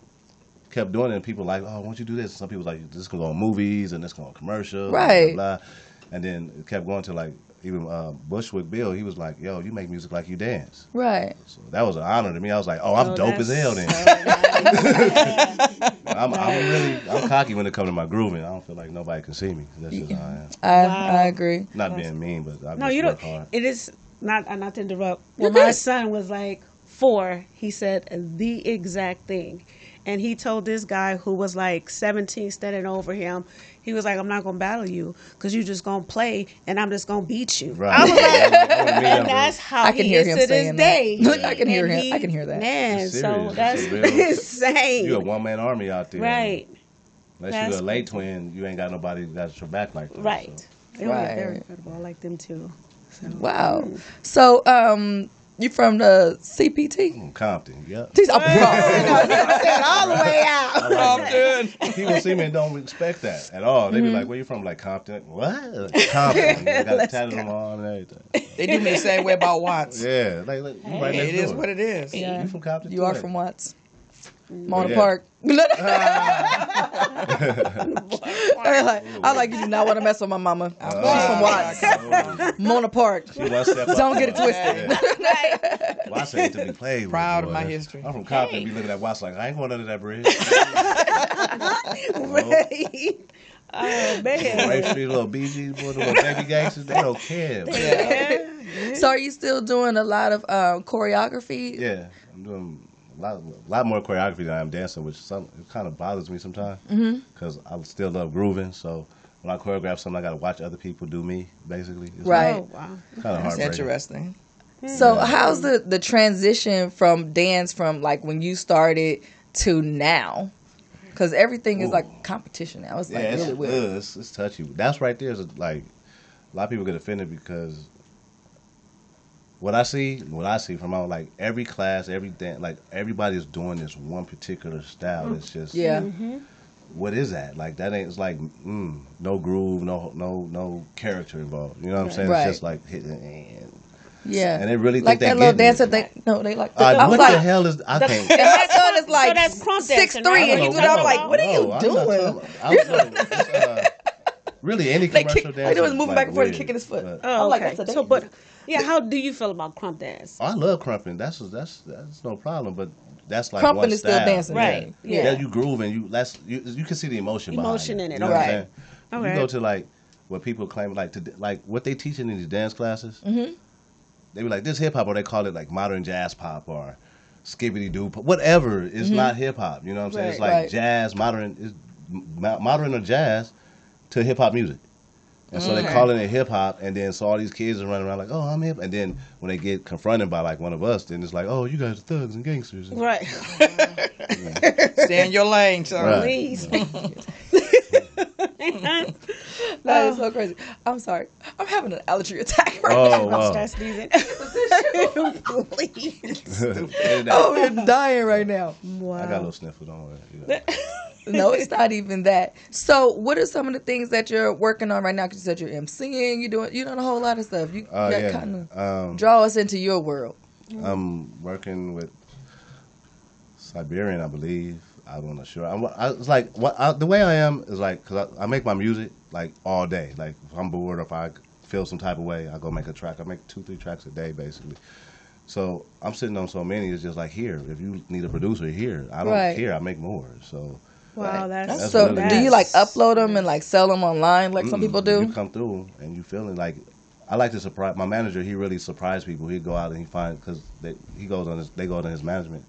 kept doing it. And people like, oh, why don't you do this? Some people like this can go on movies and this can go on commercials, blah, Right. Blah, blah. And then it kept going to like even uh, Bushwick Bill. He was like, yo, you make music like you dance. Right. So that was an honor to me. I was like, oh, I'm Oh, dope as hell then. so nice. I'm, I'm really I'm cocky when it comes to my grooving. I don't feel like nobody can see me. That's just how I am. I Wow. I agree. Not being mean, but I No, just you work don't. hard. It is not. uh, Not to interrupt. When my son was like four, he said the exact thing, and he told this guy who was like 17, standing over him. He was like, "I'm not gonna battle you because you're just gonna play, and I'm just gonna beat you." Right. I was like, I wanna meet him, and that's how I can he hear is him to this saying that. day. I can hear And him. I can hear that. Man, so that's insane. You a one man army out there. right, Unless That's you're a late twin, you ain't got nobody that's your back like that. right. so. They were very incredible. I like them too. So. Wow. So um, you from the CPT? Mm, Compton, yep. He's up all the way out. Compton. People see me and don't expect that at all. They be Mm-hmm. like, "Where you from?" Like Compton. What? Compton. I got tatted on my and everything. They do me the same way about Watts. Yeah, like, like you right It is door. what it is. Yeah. You from Compton? You too, are ain't from? Watts. Mona Yeah. Park. I like, I like you do not want to mess with my mama. She's from Watts. Mona Park. she one step Don't get it twisted. Yeah. Watts ain't to be played with. Proud of my history. I'm from Compton. Be looking at Watts like I ain't going under that bridge. Right. Oh man. Grape Street, little BGs, boy, the little baby gangsters, they don't care. man. So are you still doing a lot of um, choreography? Yeah, I'm doing a lot, a lot more choreography than I am dancing, which some it kind of bothers me sometimes because I still love grooving. So when I choreograph something, I got to watch other people do me. Basically, it's Right. Oh wow. Kind of That's heartbreaking. interesting. So how's the the transition from dance from like when you started to now? Because everything is Ooh. like competition now. It's Yeah, like it's, really uh, weird. it's, it's touchy. That's right there is like a lot of people get offended because what I see, what I see from out like every class, every dan- like everybody's doing this one particular style. It's just Yeah. what is that? Like that ain't it's like mm, no groove, no no no character involved. You know what I'm saying? Right. It's just like hitting and, Yeah. and they really like think that little dancer. it. They no, they like. Uh, I was what the hell is I can't? and my son is like so six three, right? and he do that. I'm like, what are No, you I'm not doing? talking- I was talking- it's, uh, really any Like, commercial kick, dance. like he was is, moving like, back and forth, and kicking his foot. but- Oh, I'm like, okay. that's a so, but yeah, how do you feel about krump dance? I love krumping. That's that's that's no problem. But that's like Krumping one is still dancing, Right. Yeah. Yeah. you grooving. You that's you, you can see the emotion. behind Emotion in it, You know what I'm okay. saying? Okay. You go to like what people claim like to like what they teaching in these dance classes. Mm-hmm. They be like this hip hop, or they call it like modern jazz pop or skibbity doo, whatever. It's not hip hop. You know what I'm saying? Right, It's like Right. jazz, modern, is modern or jazz to hip hop music. And so they mm. calling it hip hop, and then so all these kids are running around like, "Oh, I'm hip." And then when they get confronted by like one of us, then it's like, "Oh, you guys are thugs and gangsters." And- Right. Stay in your lane, son. Right. Please. That is so crazy. I'm sorry. I'm having an allergy attack right Oh, now. wow. Start sneezing. Please. And Oh, I'm dying right now. Wow. I got a little sniffle. Don't worry. You no, it's not even that. So, what are some of the things that you're working on right now? Because you said you're MCing, you're doing, you're doing a whole lot of stuff. You Oh got yeah. kind of Um, draw us into your world. I'm working with Siberian, I believe. I'm not sure. I'm, I, it's like what I, the way I am is like because I, I make my music like all day. Like if I'm bored or if I feel some type of way, I go make a track. I make two, three tracks a day basically. So I'm sitting on so many. It's just like here. If you need a producer, here. I don't Right. care. I make more. So Wow, that's, That's so, really do you like upload them and like sell them online like some Mm, people do? You come through and you feeling like I like to surprise my manager. He really surprise people. He'd go out and he find because he goes on his they go on his management,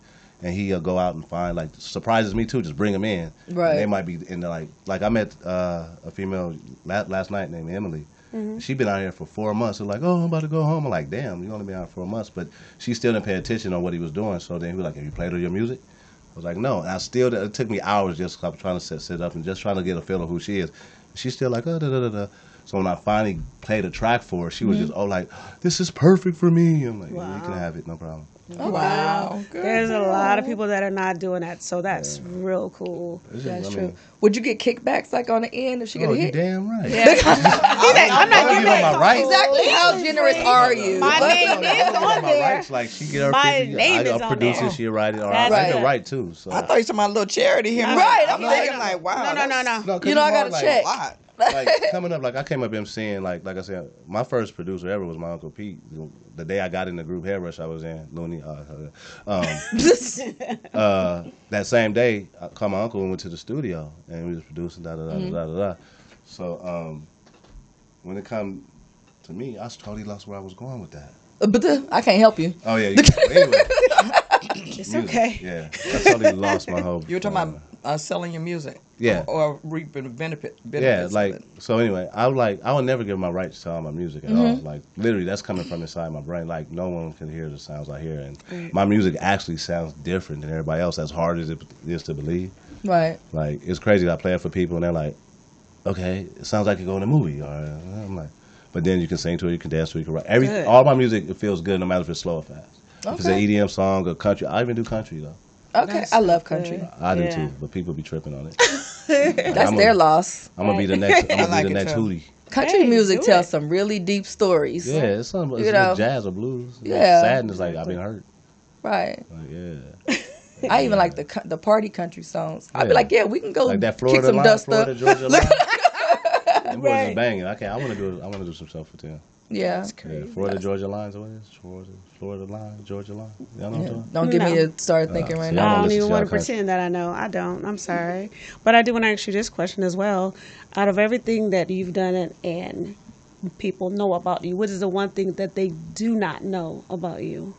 and he'll go out and find like surprises me too. Just bring them in. Right. And they might be in the like like I met uh, a female last, last night named Emily. Mm-hmm. She been out here for four months. They're like, oh, I'm about to go home. I'm like, damn, you only been out for four months, but she still didn't pay attention on what he was doing. So then he was like, have you played all your music? I was like, no. And I still, it took me hours just I'm trying to set, sit up and just trying to get a feel of who she is. She's still like, oh, da, da, da, da. So when I finally played a track for her, she was Mm-hmm. just, oh, like, this is perfect for me. I'm like, yeah, you can have it, no problem. Oh, wow. There's a lot of people that are not doing that, so that's real cool. It's That's true. mean, Would you get kickbacks like on the end if she get oh, a hit? damn right. I'm not I'm on my rights. Exactly how generous are you? My name is on on my there. rights. Like, she get her My 50, name I, is I'll on produce there. she'll write it, or That's I, I can right. write too. So. I thought you talking about a little charity here. Right, I'm I'm thinking- thinking like, wow. No, no, no, no. No, 'cause You know, I got to check. Like coming up, like I came up MCing, like like I said, my first producer ever was my uncle Pete. The day I got in the group Hairbrush, I was in Looney. Uh, uh, um, uh, that same day, I called my uncle and went to the studio, and we was producing da da da Mm-hmm. da da da. So um, when it come to me, I totally lost where I was going with that. But the, I can't help you. Oh yeah. You, anyway, It's music, okay. Yeah, I totally lost my whole. You were talking uh, about uh, selling your music. Yeah. Or, or reaping the benefit, Yeah, like so. Anyway, I was like, I would never give my rights to all my music at all. Mm-hmm. Like literally, that's coming from inside my brain. Like no one can hear the sounds I hear, and my music actually sounds different than everybody else. As hard as it is to believe, Right. like it's crazy. I play it for people, and they're like, "Okay, it sounds like you go in a movie." Or I'm like, but then you can sing to it, you can dance to it, you can write. Every Good. all my music it feels good, no matter if it's slow or fast. If it's an EDM song or country, I even do country though. Okay. That's I love country. good. I do Yeah. too, but people be tripping on it. That's I'm their a- loss. I'm gonna be the next. I'm gonna like be the next too. Hootie. Country Hey, music tells it. some really deep stories. Yeah, it's some it's You know. jazz or blues. Like Yeah. sadness. Like I've been hurt. Right. Like, yeah, I even like the the party country songs. I'd be like, yeah, we can go like that kick some line, dust Florida up. Georgia line. Them boys Right. is banging. I can't. I want to do. I want to do some stuff with them. Yeah. Yeah, Florida Georgia lines. What is it? Florida Florida line, Georgia line? Y'all know what I'm? Don't get me to start thinking right see, I now. I don't don't even want y'all to country. pretend that I know. I don't. I'm sorry. But I do want to ask you this question as well. Out of everything that you've done and, and people know about you, what is the one thing that they do not know about you?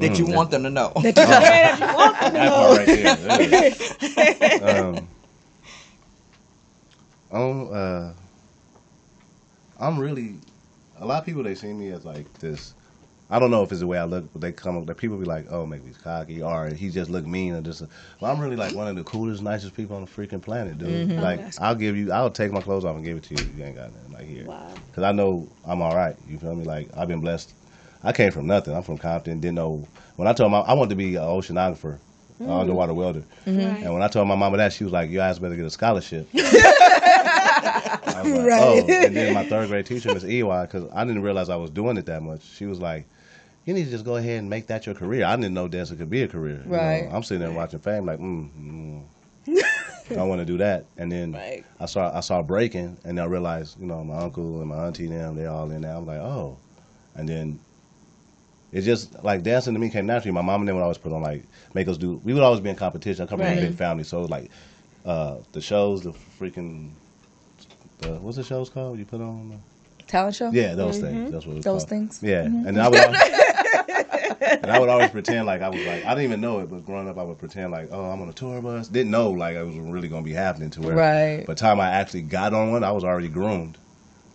that Mm, you want them to know. That you want them to That know. part right there. um, I'm, uh, I'm really. A lot of people they see me as like this. I don't know if it's the way I look, but they come up. That people be like, "Oh, maybe he's cocky," or he just look mean, or just. Well, I'm really like one of the coolest, nicest people on the freaking planet, dude. Mm-hmm. Like, I'll give you, I'll take my clothes off and give it to you. You ain't got nothing like here, Wow. because I know I'm all right. You feel me? Like I've been blessed. I came from nothing. I'm from Compton. Didn't know when I told my I wanted to be an oceanographer, an mm. underwater welder. And when I told my mama that, she was like, "Your ass better get a scholarship." I was like, Oh, and then my third grade teacher, Miss EY, because I didn't realize I was doing it that much. She was like, "You need to just go ahead and make that your career." I didn't know dancing could be a career. you know. Right. I'm sitting there watching Fame, like, mm, mm. I want to do that. And then Right. I saw I saw breaking, and I realized, you know, my uncle and my auntie and them, they're all in there. I'm like, oh, and then. It just like dancing to me came naturally. My mom and them would always put on like make us do. We would always be in competition. I come from Right. a big family, so like uh, the shows, the freaking, the, what's the shows called? You put on? Talent show? Yeah, those mm-hmm. things. That's what it's Those called. things? Yeah, mm-hmm. and I would. Always, and I would always pretend like I was like I didn't even know it, but growing up I would pretend like oh I'm on a tour bus. Didn't know like it was really gonna be happening to where. Right. But time I actually got on one, I was already groomed.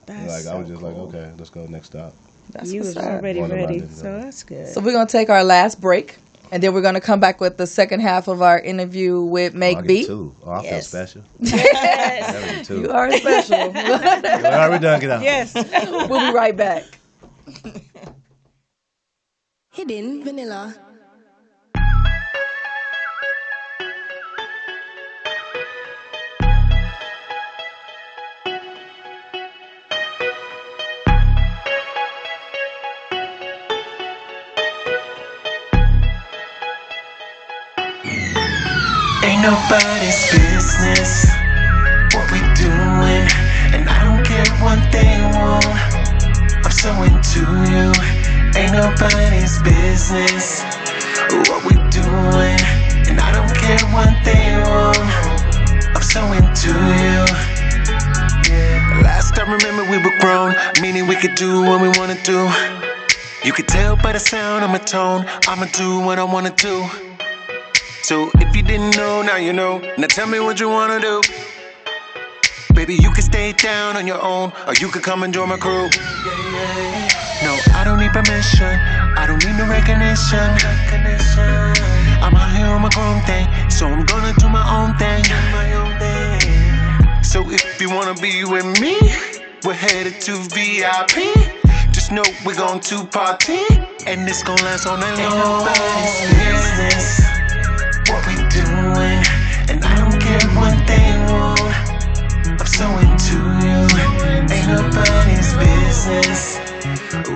That's like I was just like okay, let's go next stop. That's You was already Wonder why I ready, so that's good. So we're gonna take our last break, and then we're gonna come back with the second half of our interview with Oh, Make get B. two. Oh, I feel special. yes. Two. You are special. All right, we done. Get out. yes. we'll be right back. Hidden Vanilla. Nobody's business what we doing, and I don't care what they want. I'm so into you. Ain't nobody's business what we doing, and I don't care what they want. I'm so into you. Last I remember we were grown, meaning we could do what we wanna do. You could tell by the sound of my tone, I'ma do what I wanna do. So if you didn't know, now you know. Now tell me what you wanna do. Baby, you can stay down on your own, or you could come and join my crew. No, I don't need permission. I don't need no recognition. I'm out here on my grown thing, so I'm gonna do my own thing. So if you wanna be with me, we're headed to VIP. Just know we're going to party, and it's gonna last all night long. Nobody's business Into you, ain't nobody's business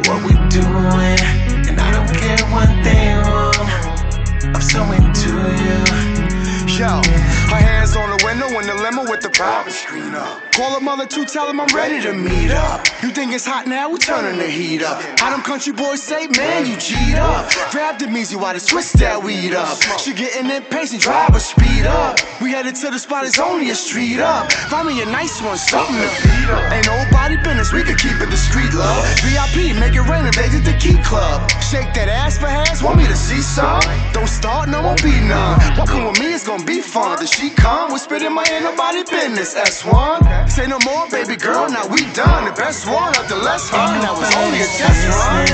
what we doing, and I don't care what they want. I'm so into you. Yo, her hands on the window in the limo with the private screen up. Call her mother to tell him I'm ready to meet up. You think it's hot now? We turning the heat up. How them country boys say, man, you cheat up. Grab the measy while they twist that weed up. She getting impatient, drive her speed up. We headed to the spot, it's only a street up. Find me a nice one, something to beat up. Ain't nobody business, we can keep it discreet, love. VIP, make it rain, invade the key club. Shake that ass for hands, want me to see some? Don't start, no, won't be none. Walking with me, it's gonna be fun. Does she come? Whisper in my ear, nobody business. S1. Say no more, baby girl, now we done. The best one of the less fun. That was only a test run.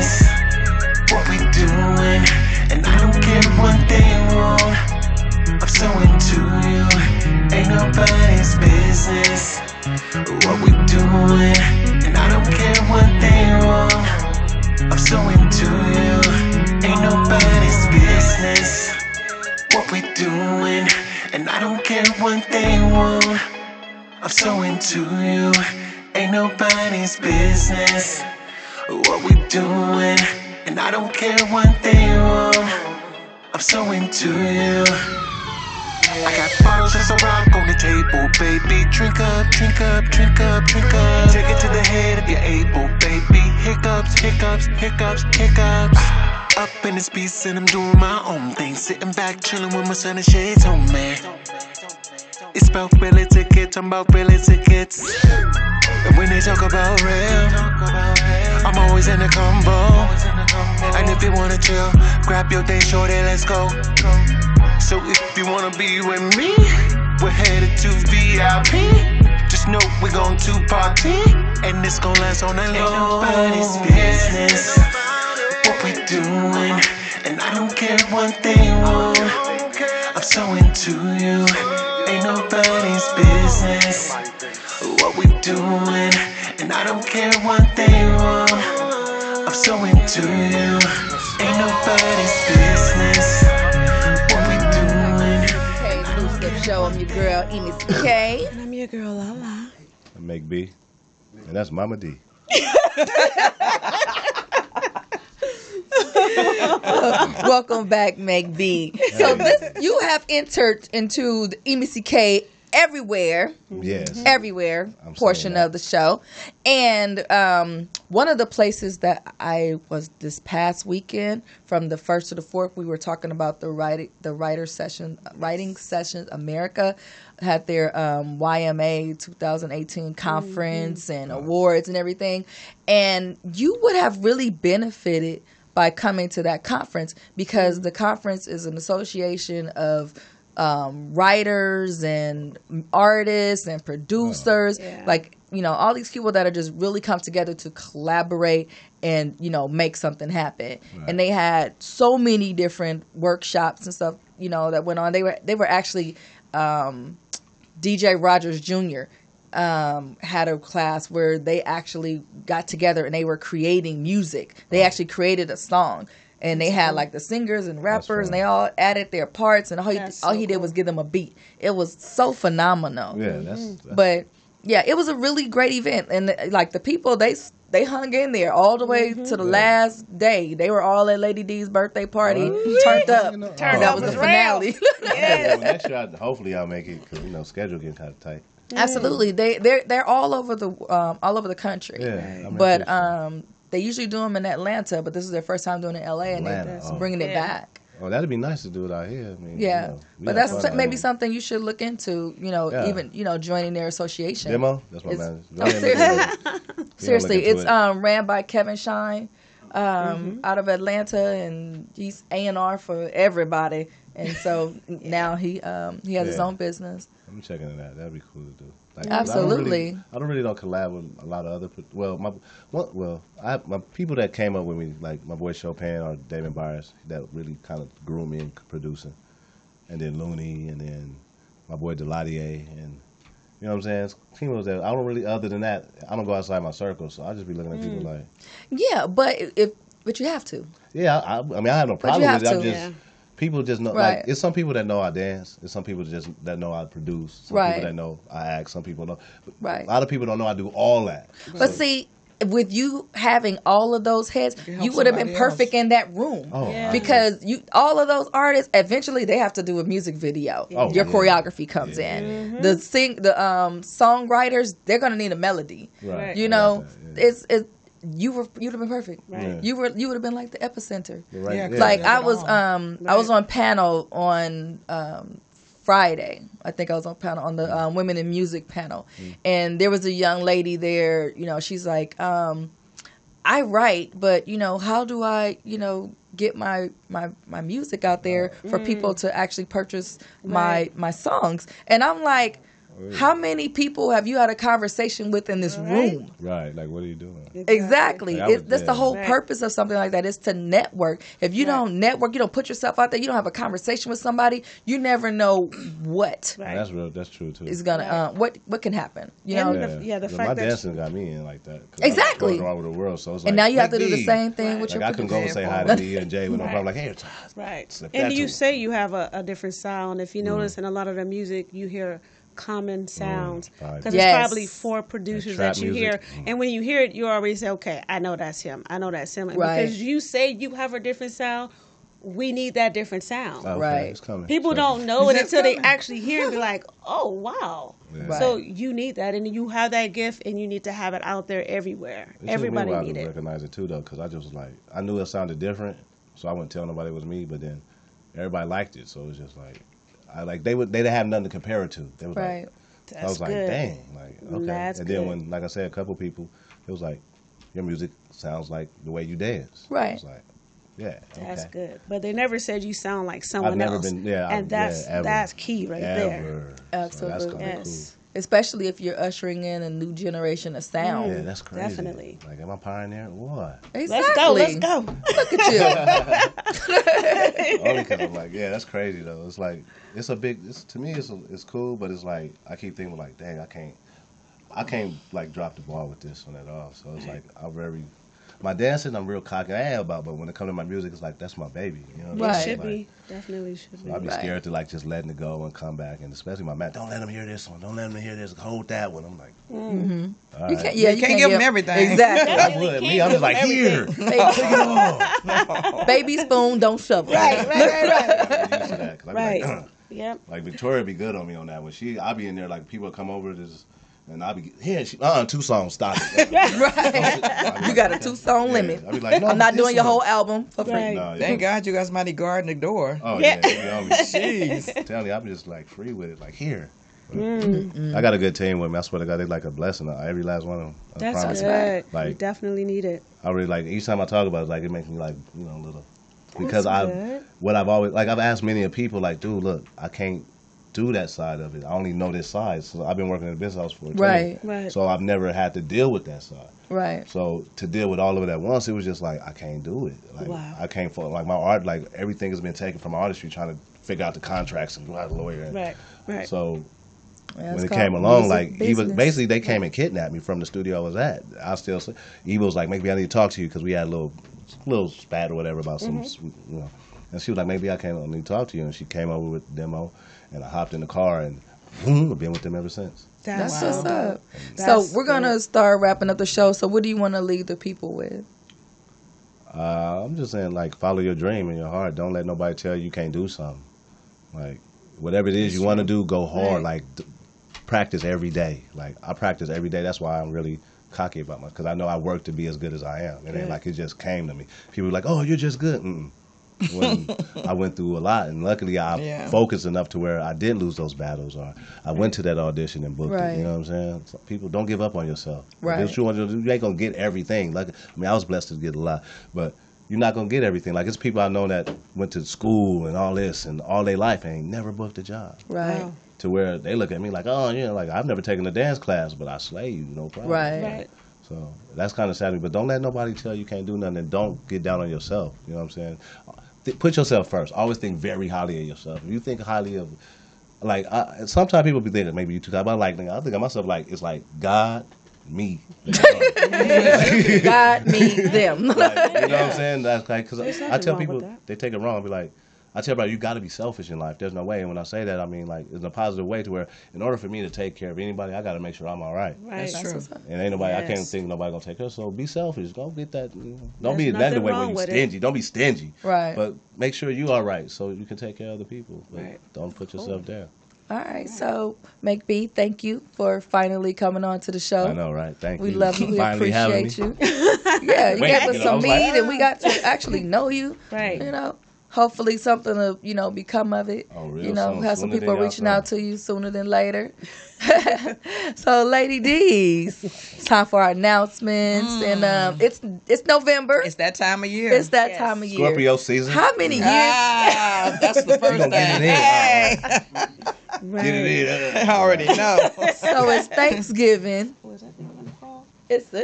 what we doing, and I don't care what they want. I'm so into you, ain't nobody's business. What we doing, and I don't care what they want. I'm so into you, ain't business. What we doing, and I don't care what they want. I'm so into you, ain't nobody's business. What we doing, and I don't care what they want. I'm so into you. I got bottles a rock on the table, baby. Drink up, drink up, drink up, drink up. Take it to the head if you're able, baby. Hiccups, hiccups, hiccups, hiccups. Up in this piece and I'm doing my own thing. Sitting back, chilling with my sun and shades on, oh man. It's about really tickets, I'm about really tickets. And when they talk about real, I'm always in the combo. And if you wanna chill, grab your thing, shorty, let's go. So if you wanna be with me, we're headed to VIP. Just know we're going to party, and it's gonna last all night long. Ain't nobody's business what we doing, and I don't care what they want. I'm so into you, ain't nobody's business what we doing, and I don't care what they want. I'm so into you, ain't nobody's business what we doing. Hey, exclusive show. I'm your girl, Enos K. And I'm your girl, Lala. I make B, and that's Mama D. Welcome back, Meg B. So this you have entered into the EMCK everywhere. Yes. Everywhere I'm portion of the show. And um, one of the places that I was this past weekend, from the first to the fourth, we were talking about the writing the writer session writing sessions America had their um, YMA 2018 conference and awards and everything. And you would have really benefited by coming to that conference because the conference is an association of um, writers and artists and producers, like you know, all these people that are just really come together to collaborate and you know make something happen. And they had so many different workshops and stuff, you know, that went on. They were they were actually um, DJ Rogers Jr. Um, had a class where they actually got together and they were creating music. They actually created a song. And they had like the singers and rappers, and they all added their parts, and all he, That's all so he did cool. was give them a beat. It was so phenomenal. Yeah, that's, that's But yeah, it was a really great event, and like the people they they hung in there all the way to the last day. They were all at Lady D's birthday party, turned up. know, and that was the finale. Yeah, well, next year, I, hopefully, I'll make it because you know schedule getting kind of tight. Absolutely, they they're they're all over the um, all over the country. Yeah, I mean, but um, they usually do them in Atlanta, but this is their first time doing it in LA, and Atlanta, they're oh. bringing it Yeah. back. Oh, that'd be nice to do it out here. I mean, Yeah, you know, but that's fun out maybe here. something you should look into. You know, Yeah. even you know joining their association. Demo? That's my man. Oh, seriously, seriously, it's it. um, ran by Kevin Shine um, Mm-hmm. out of Atlanta, and he's A and R for everybody. And so now he um, he has his own business. I'm checking it out. That'd be cool to do. Like, Absolutely. I don't, really, I don't really don't collab with a lot of other. Well, my well, I my people that came up with me, like my boy Chopin or David Byers, that really kind of grew me in producing, and then Looney, and then my boy Deladier, and you know what I'm saying. People that I don't really. Other than that, I don't go outside my circle, so I just be looking at people Mm. like, Yeah, but if but you have to. yeah. I, I mean, I have no problem with it. I'm just. Yeah. People just know, Right. like, it's some people that know I dance. It's some people just that know I produce. Some Right. people that know I act. Some people know. Right. A lot of people don't know I do all that. But see, with you having all of those heads, can you would have been somebody perfect in that room. Oh, Yeah. Because you all of those artists eventually they have to do a music video. Oh, Your yeah. choreography comes in. The sing the um songwriters, they're gonna need a melody. Right. You know, it's it you were you'd have been perfect. Right. Yeah. You were you would have been like the epicenter. Right, Yeah, 'cause Like you I was all. um I was on panel on um Friday. I think I was on panel on the Mm. um, women in music panel, and there was a young lady there. You know, she's like, um, I write, but you know, how do I, you know, get my my my music out there for Mm. people to actually purchase my Right. my songs? And I'm like, how many people have you had a conversation with in this room? Right. Like, what are you doing? Exactly. Like, It, was- that's the whole Right. purpose of something like that is to network. If you don't network, you don't put yourself out there, you don't have a conversation with somebody, you never know what And That's real. That's true too. is gonna uh, what what can happen. You know. yeah, the But fact my that- dancing got me in like that. 'cause I was Exactly. going with the world, so like, And now you have to do the same thing with like, your I can go and say hi to D and J with no problem. Like, hey, it's Right. And you say you have a, a different sound. If you Mm. notice in a lot of the music, you hear common mm, sounds right. because Yes. it's probably four producers that you music. hear, and when you hear it, you already say, "Okay, I know that's him. I know that's him." Right. Because you say you have a different sound, we need that different sound. Oh, okay, Right. It's coming. People So- don't know it It's until they actually hear it and be like, "Oh, wow." Yeah. So you need that, and you have that gift, and you need to have it out there everywhere. It took me Everybody a while need to it. recognize it too, though, because I just was like, I knew it sounded different, so I wouldn't tell nobody it was me. But then everybody liked it, so it was just like, I like they would they didn't have nothing to compare it to. They was Right. like, I That's was like, dang, like okay. That's and then good. when, like I said, a couple people, it was like, your music sounds like the way you dance. Right. I was like, yeah, That's okay. good. But they never said you sound like someone I've never else. been, yeah, and I, that's yeah, that's key right there. ever. So Absolutely. that's kinda Yes. Especially if you're ushering in a new generation of sound. Yeah, that's crazy. Definitely. Like, am I pioneering? What? Exactly. Let's go. Let's go. Look at you. Only because I'm like, yeah, that's crazy though. It's like it's a big. It's to me, it's a, it's cool, but it's like I keep thinking like, dang, I can't, I can't like drop the ball with this one at all. So it's like I'm very, my dancing, I'm real cocky I am about, but when it comes to my music, it's like that's my baby. You know, what I'm Right. It saying? should Like, be. Definitely should be. I'd be Right. scared to like just letting it go and come back, and especially my man. Don't let him hear this one. Don't let him hear this. Hold that one. I'm like, Mm-hmm. all You can't. Yeah, You can't give 'em everything. Exactly. I would. Me, I'm just like here. Baby, baby spoon, don't shovel. Right, right, right, right. I'm used to that, 'cause be Right. like, Yep. Like Victoria be good on me on that one. She, I be in there like people come over just, and I be here. She, uh, two songs, stop it. Right. You got a two song Yeah. limit. I be like, no, I'm not doing your one. whole album for free. Right. No, Thank God you got somebody guarding the door. Oh Yeah. yeah, yeah you know. Jeez. Tell you, I'm just like free with it. Like here, Mm. I got a good team with me. I swear to God, they like a blessing. uh, Every last one of them. I That's promise. good. you Like- definitely need it. I really like each time I talk about it. Like it makes me like you know a little because That's I good. what I've always like I've asked many of people like, dude, look, I can't do that side of it. I only know this side. So I've been working in the business house for 20. Right. Right. So I've never had to deal with that side. Right. So to deal with all of it at once, it was just like I can't do it. Like Wow. I can't fo- like my art. Like everything has been taken from artistry, trying to figure out the contracts and go out a lawyer. And Right. Right. So Yeah, when it came along, like he was basically they came and kidnapped me from the studio I was at. I still he was like maybe I need to talk to you because we had a little little spat or whatever about some Mm-hmm. you know. And she was like maybe I can't I need to talk to you. And she came over with the demo, and I hopped in the car and boom, I've been with them ever since. That's so what's dope. up. So we're gonna start wrapping up the show. So what do you want to leave the people with? Uh, I'm just saying, like, follow your dream in your heart. Don't let nobody tell you you can't do something. Like, whatever it is you want to do, go hard. Right. Like, d- practice every day. Like, I practice every day. That's why I'm really cocky about my, because I know I work to be as good as I am. It ain't like it just came to me. People are like, oh, you're just good. Mm-mm. When I went through a lot, and luckily I Yeah. focused enough to where I didn't lose those battles, or I went to that audition and booked Right. it. You know what I'm saying? So people don't give up on yourself. Right. it's you want to do, you ain't gonna get everything. Like I mean, I was blessed to get a lot, but you're not gonna get everything. Like it's people I know that went to school and all this and all their life and ain't never booked a job. Right. To where they look at me like, oh, yeah, like I've never taken a dance class, but I slay you, no problem. Right. Right. So that's kind of sad. But don't let nobody tell you can't do nothing, and don't get down on yourself. You know what I'm saying? Th- put yourself first. Always think very highly of yourself. If you think highly of, like, I, sometimes people be thinking maybe you too. But I like, I think of myself like it's like God, me. God, me, them. Like, you know what I'm saying? That's like because There's I tell people they take it wrong. I be like, I tell everybody you got to be selfish in life. There's no way. And when I say that, I mean like in a positive way to where in order for me to take care of anybody, I got to make sure I'm all right. Right. That's true. And ain't nobody. I can't think nobody gonna take care. So be selfish. Don't get that. You know, don't There's be in that nothing way where you with it. stingy. Don't be stingy. Right. But make sure you all right so you can take care of other people. But Right. don't put yourself down. All right. So Make B, thank you for finally coming on to the show. I know, right? Thank We you. We love you. We appreciate you. yeah, you Wait, gave us you know, some was meat, like, and we got to actually know you. Right. You know, hopefully something will you know become of it. Oh, real you know, soon, have some sooner people reaching out to you sooner than later. so, Lady D's, it's time for our announcements, and um, it's it's November. It's that time of year. It's that Yes. time of year. Scorpio season. How many years? Ah, that's the first gonna get thing. it in. Hey, Get it in. I already know. So it's Thanksgiving. It's, uh,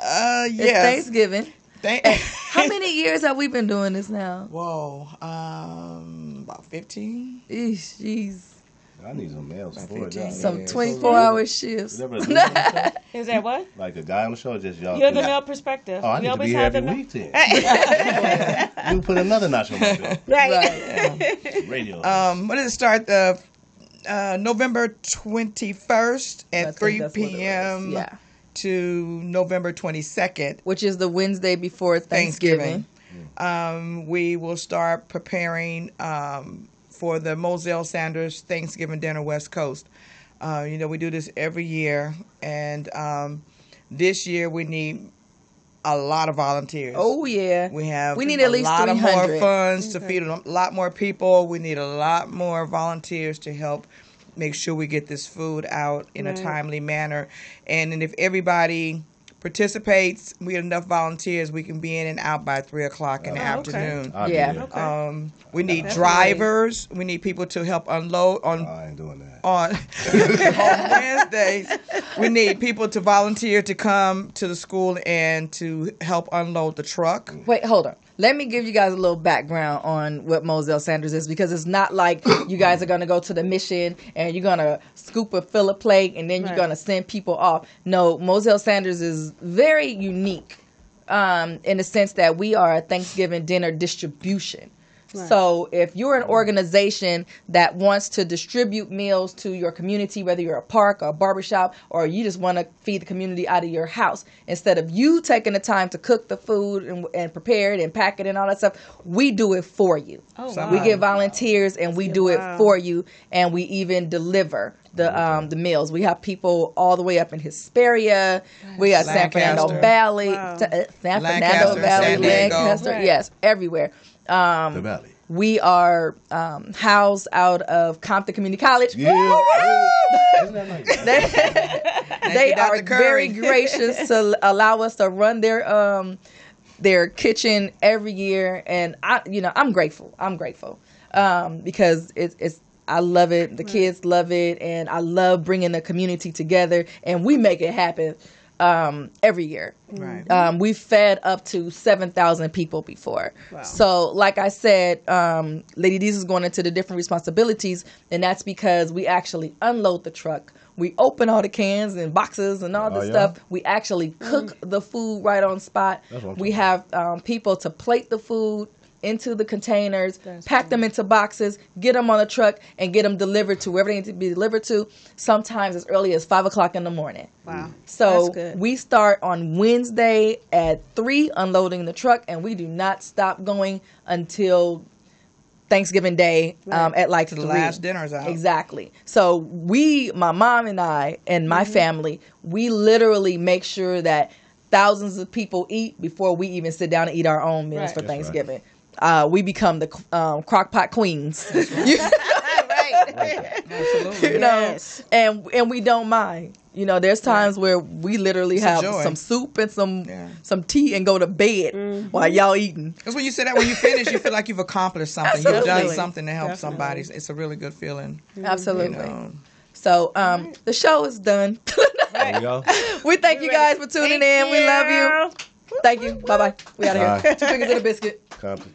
Uh, it's yes. Thanksgiving. Thank- How many years have we been doing this now? Whoa, um, about fifteen. Eesh, jeez. I need some males for it. Some years. 24 hour shifts. You never do that? Is that what? like a guy on the show, just y'all. You're the two? male perspective. Oh, I we need to always be here have every the week then. you put another notch on my show. Right. Radio. Um, when did it start? The uh, November twenty first at three that's what it was. p.m. Yeah. To November twenty second. Which is the Wednesday before Thanksgiving. Um, we will start preparing um, for the Moselle Sanders Thanksgiving dinner West Coast. Uh, you know, we do this every year, and um, this year we need a lot of volunteers. Oh, yeah. We have We need at least a lot of 300. more funds to feed a lot more people. We need a lot more volunteers to help make sure we get this food out in Right. a timely manner. And, and if everybody participates, we have enough volunteers, we can be in and out by three o'clock in the Oh, okay. afternoon. I'll Yeah. Okay. Um, we need Definitely. drivers. We need people to help unload on I ain't doing that. on on Wednesdays. We need people to volunteer to come to the school and to help unload the truck. Wait, hold on. Let me give you guys a little background on what Moselle Sanders is because it's not like you guys are going to go to the mission and you're going to scoop a fill a plate and then you're going to send people off. No, Moselle Sanders is very unique um, in the sense that we are a Thanksgiving dinner distribution. So if you're an organization that wants to distribute meals to your community, whether you're a park or a barbershop, or you just want to feed the community out of your house, instead of you taking the time to cook the food and, and prepare it and pack it and all that stuff, we do it for you. Oh, Some- We get volunteers and we do Wow. it for you, and we even deliver the um, the meals. We have people all the way up in Hesperia. We got San Fernando Valley, Wow. Sa- San Fernando Lancaster, Valley, San Lancaster. Right. Yes, everywhere. Um, The Valley. we are um, housed out of Compton Community College. Yeah. Isn't that like They, they you, are Dr. Curry. very gracious to allow us to run their um, their kitchen every year, and I, you know, I'm grateful. I'm grateful um, because it's it's. I love it. The kids love it, and I love bringing the community together, and we make it happen um, every year. Right. Um, we've fed up to 7,000 people before. So, like I said, um, Lady D's is going into the different responsibilities, and that's because we actually unload the truck. We open all the cans and boxes and all Oh, the yeah? stuff. We actually cook the food right on spot. That's what I'm We have um, people to plate the food. Into the containers, pack them into boxes, get them on a truck, and get them delivered to wherever they need to be delivered to. Sometimes as early as five o'clock in the morning. Wow. So That's good. we start on Wednesday at three, unloading the truck, and we do not stop going until Thanksgiving Day um, at like To the three. last dinner's out. Exactly. So we, my mom and I, and my Mm-hmm. family, we literally make sure that thousands of people eat before we even sit down and eat our own meals Right. for That's right. Thanksgiving. Uh, we become the um, crockpot queens. Absolutely. you know, Yes. and and we don't mind. You know, there's times where we literally It's have some soup and some Yeah. some tea and go to bed Mm-hmm. while y'all eating. Because when you say that, when you finish, you feel like you've accomplished something. You've done something to help Definitely. somebody. It's a really good feeling. Absolutely. You know. So um, the show is done. There you go. we thank you guys for tuning Thank in. We love you. Thank you. Bye bye. We out of here. Two fingers in a biscuit. Compton,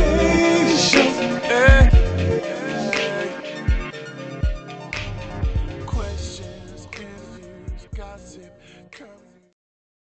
Hey.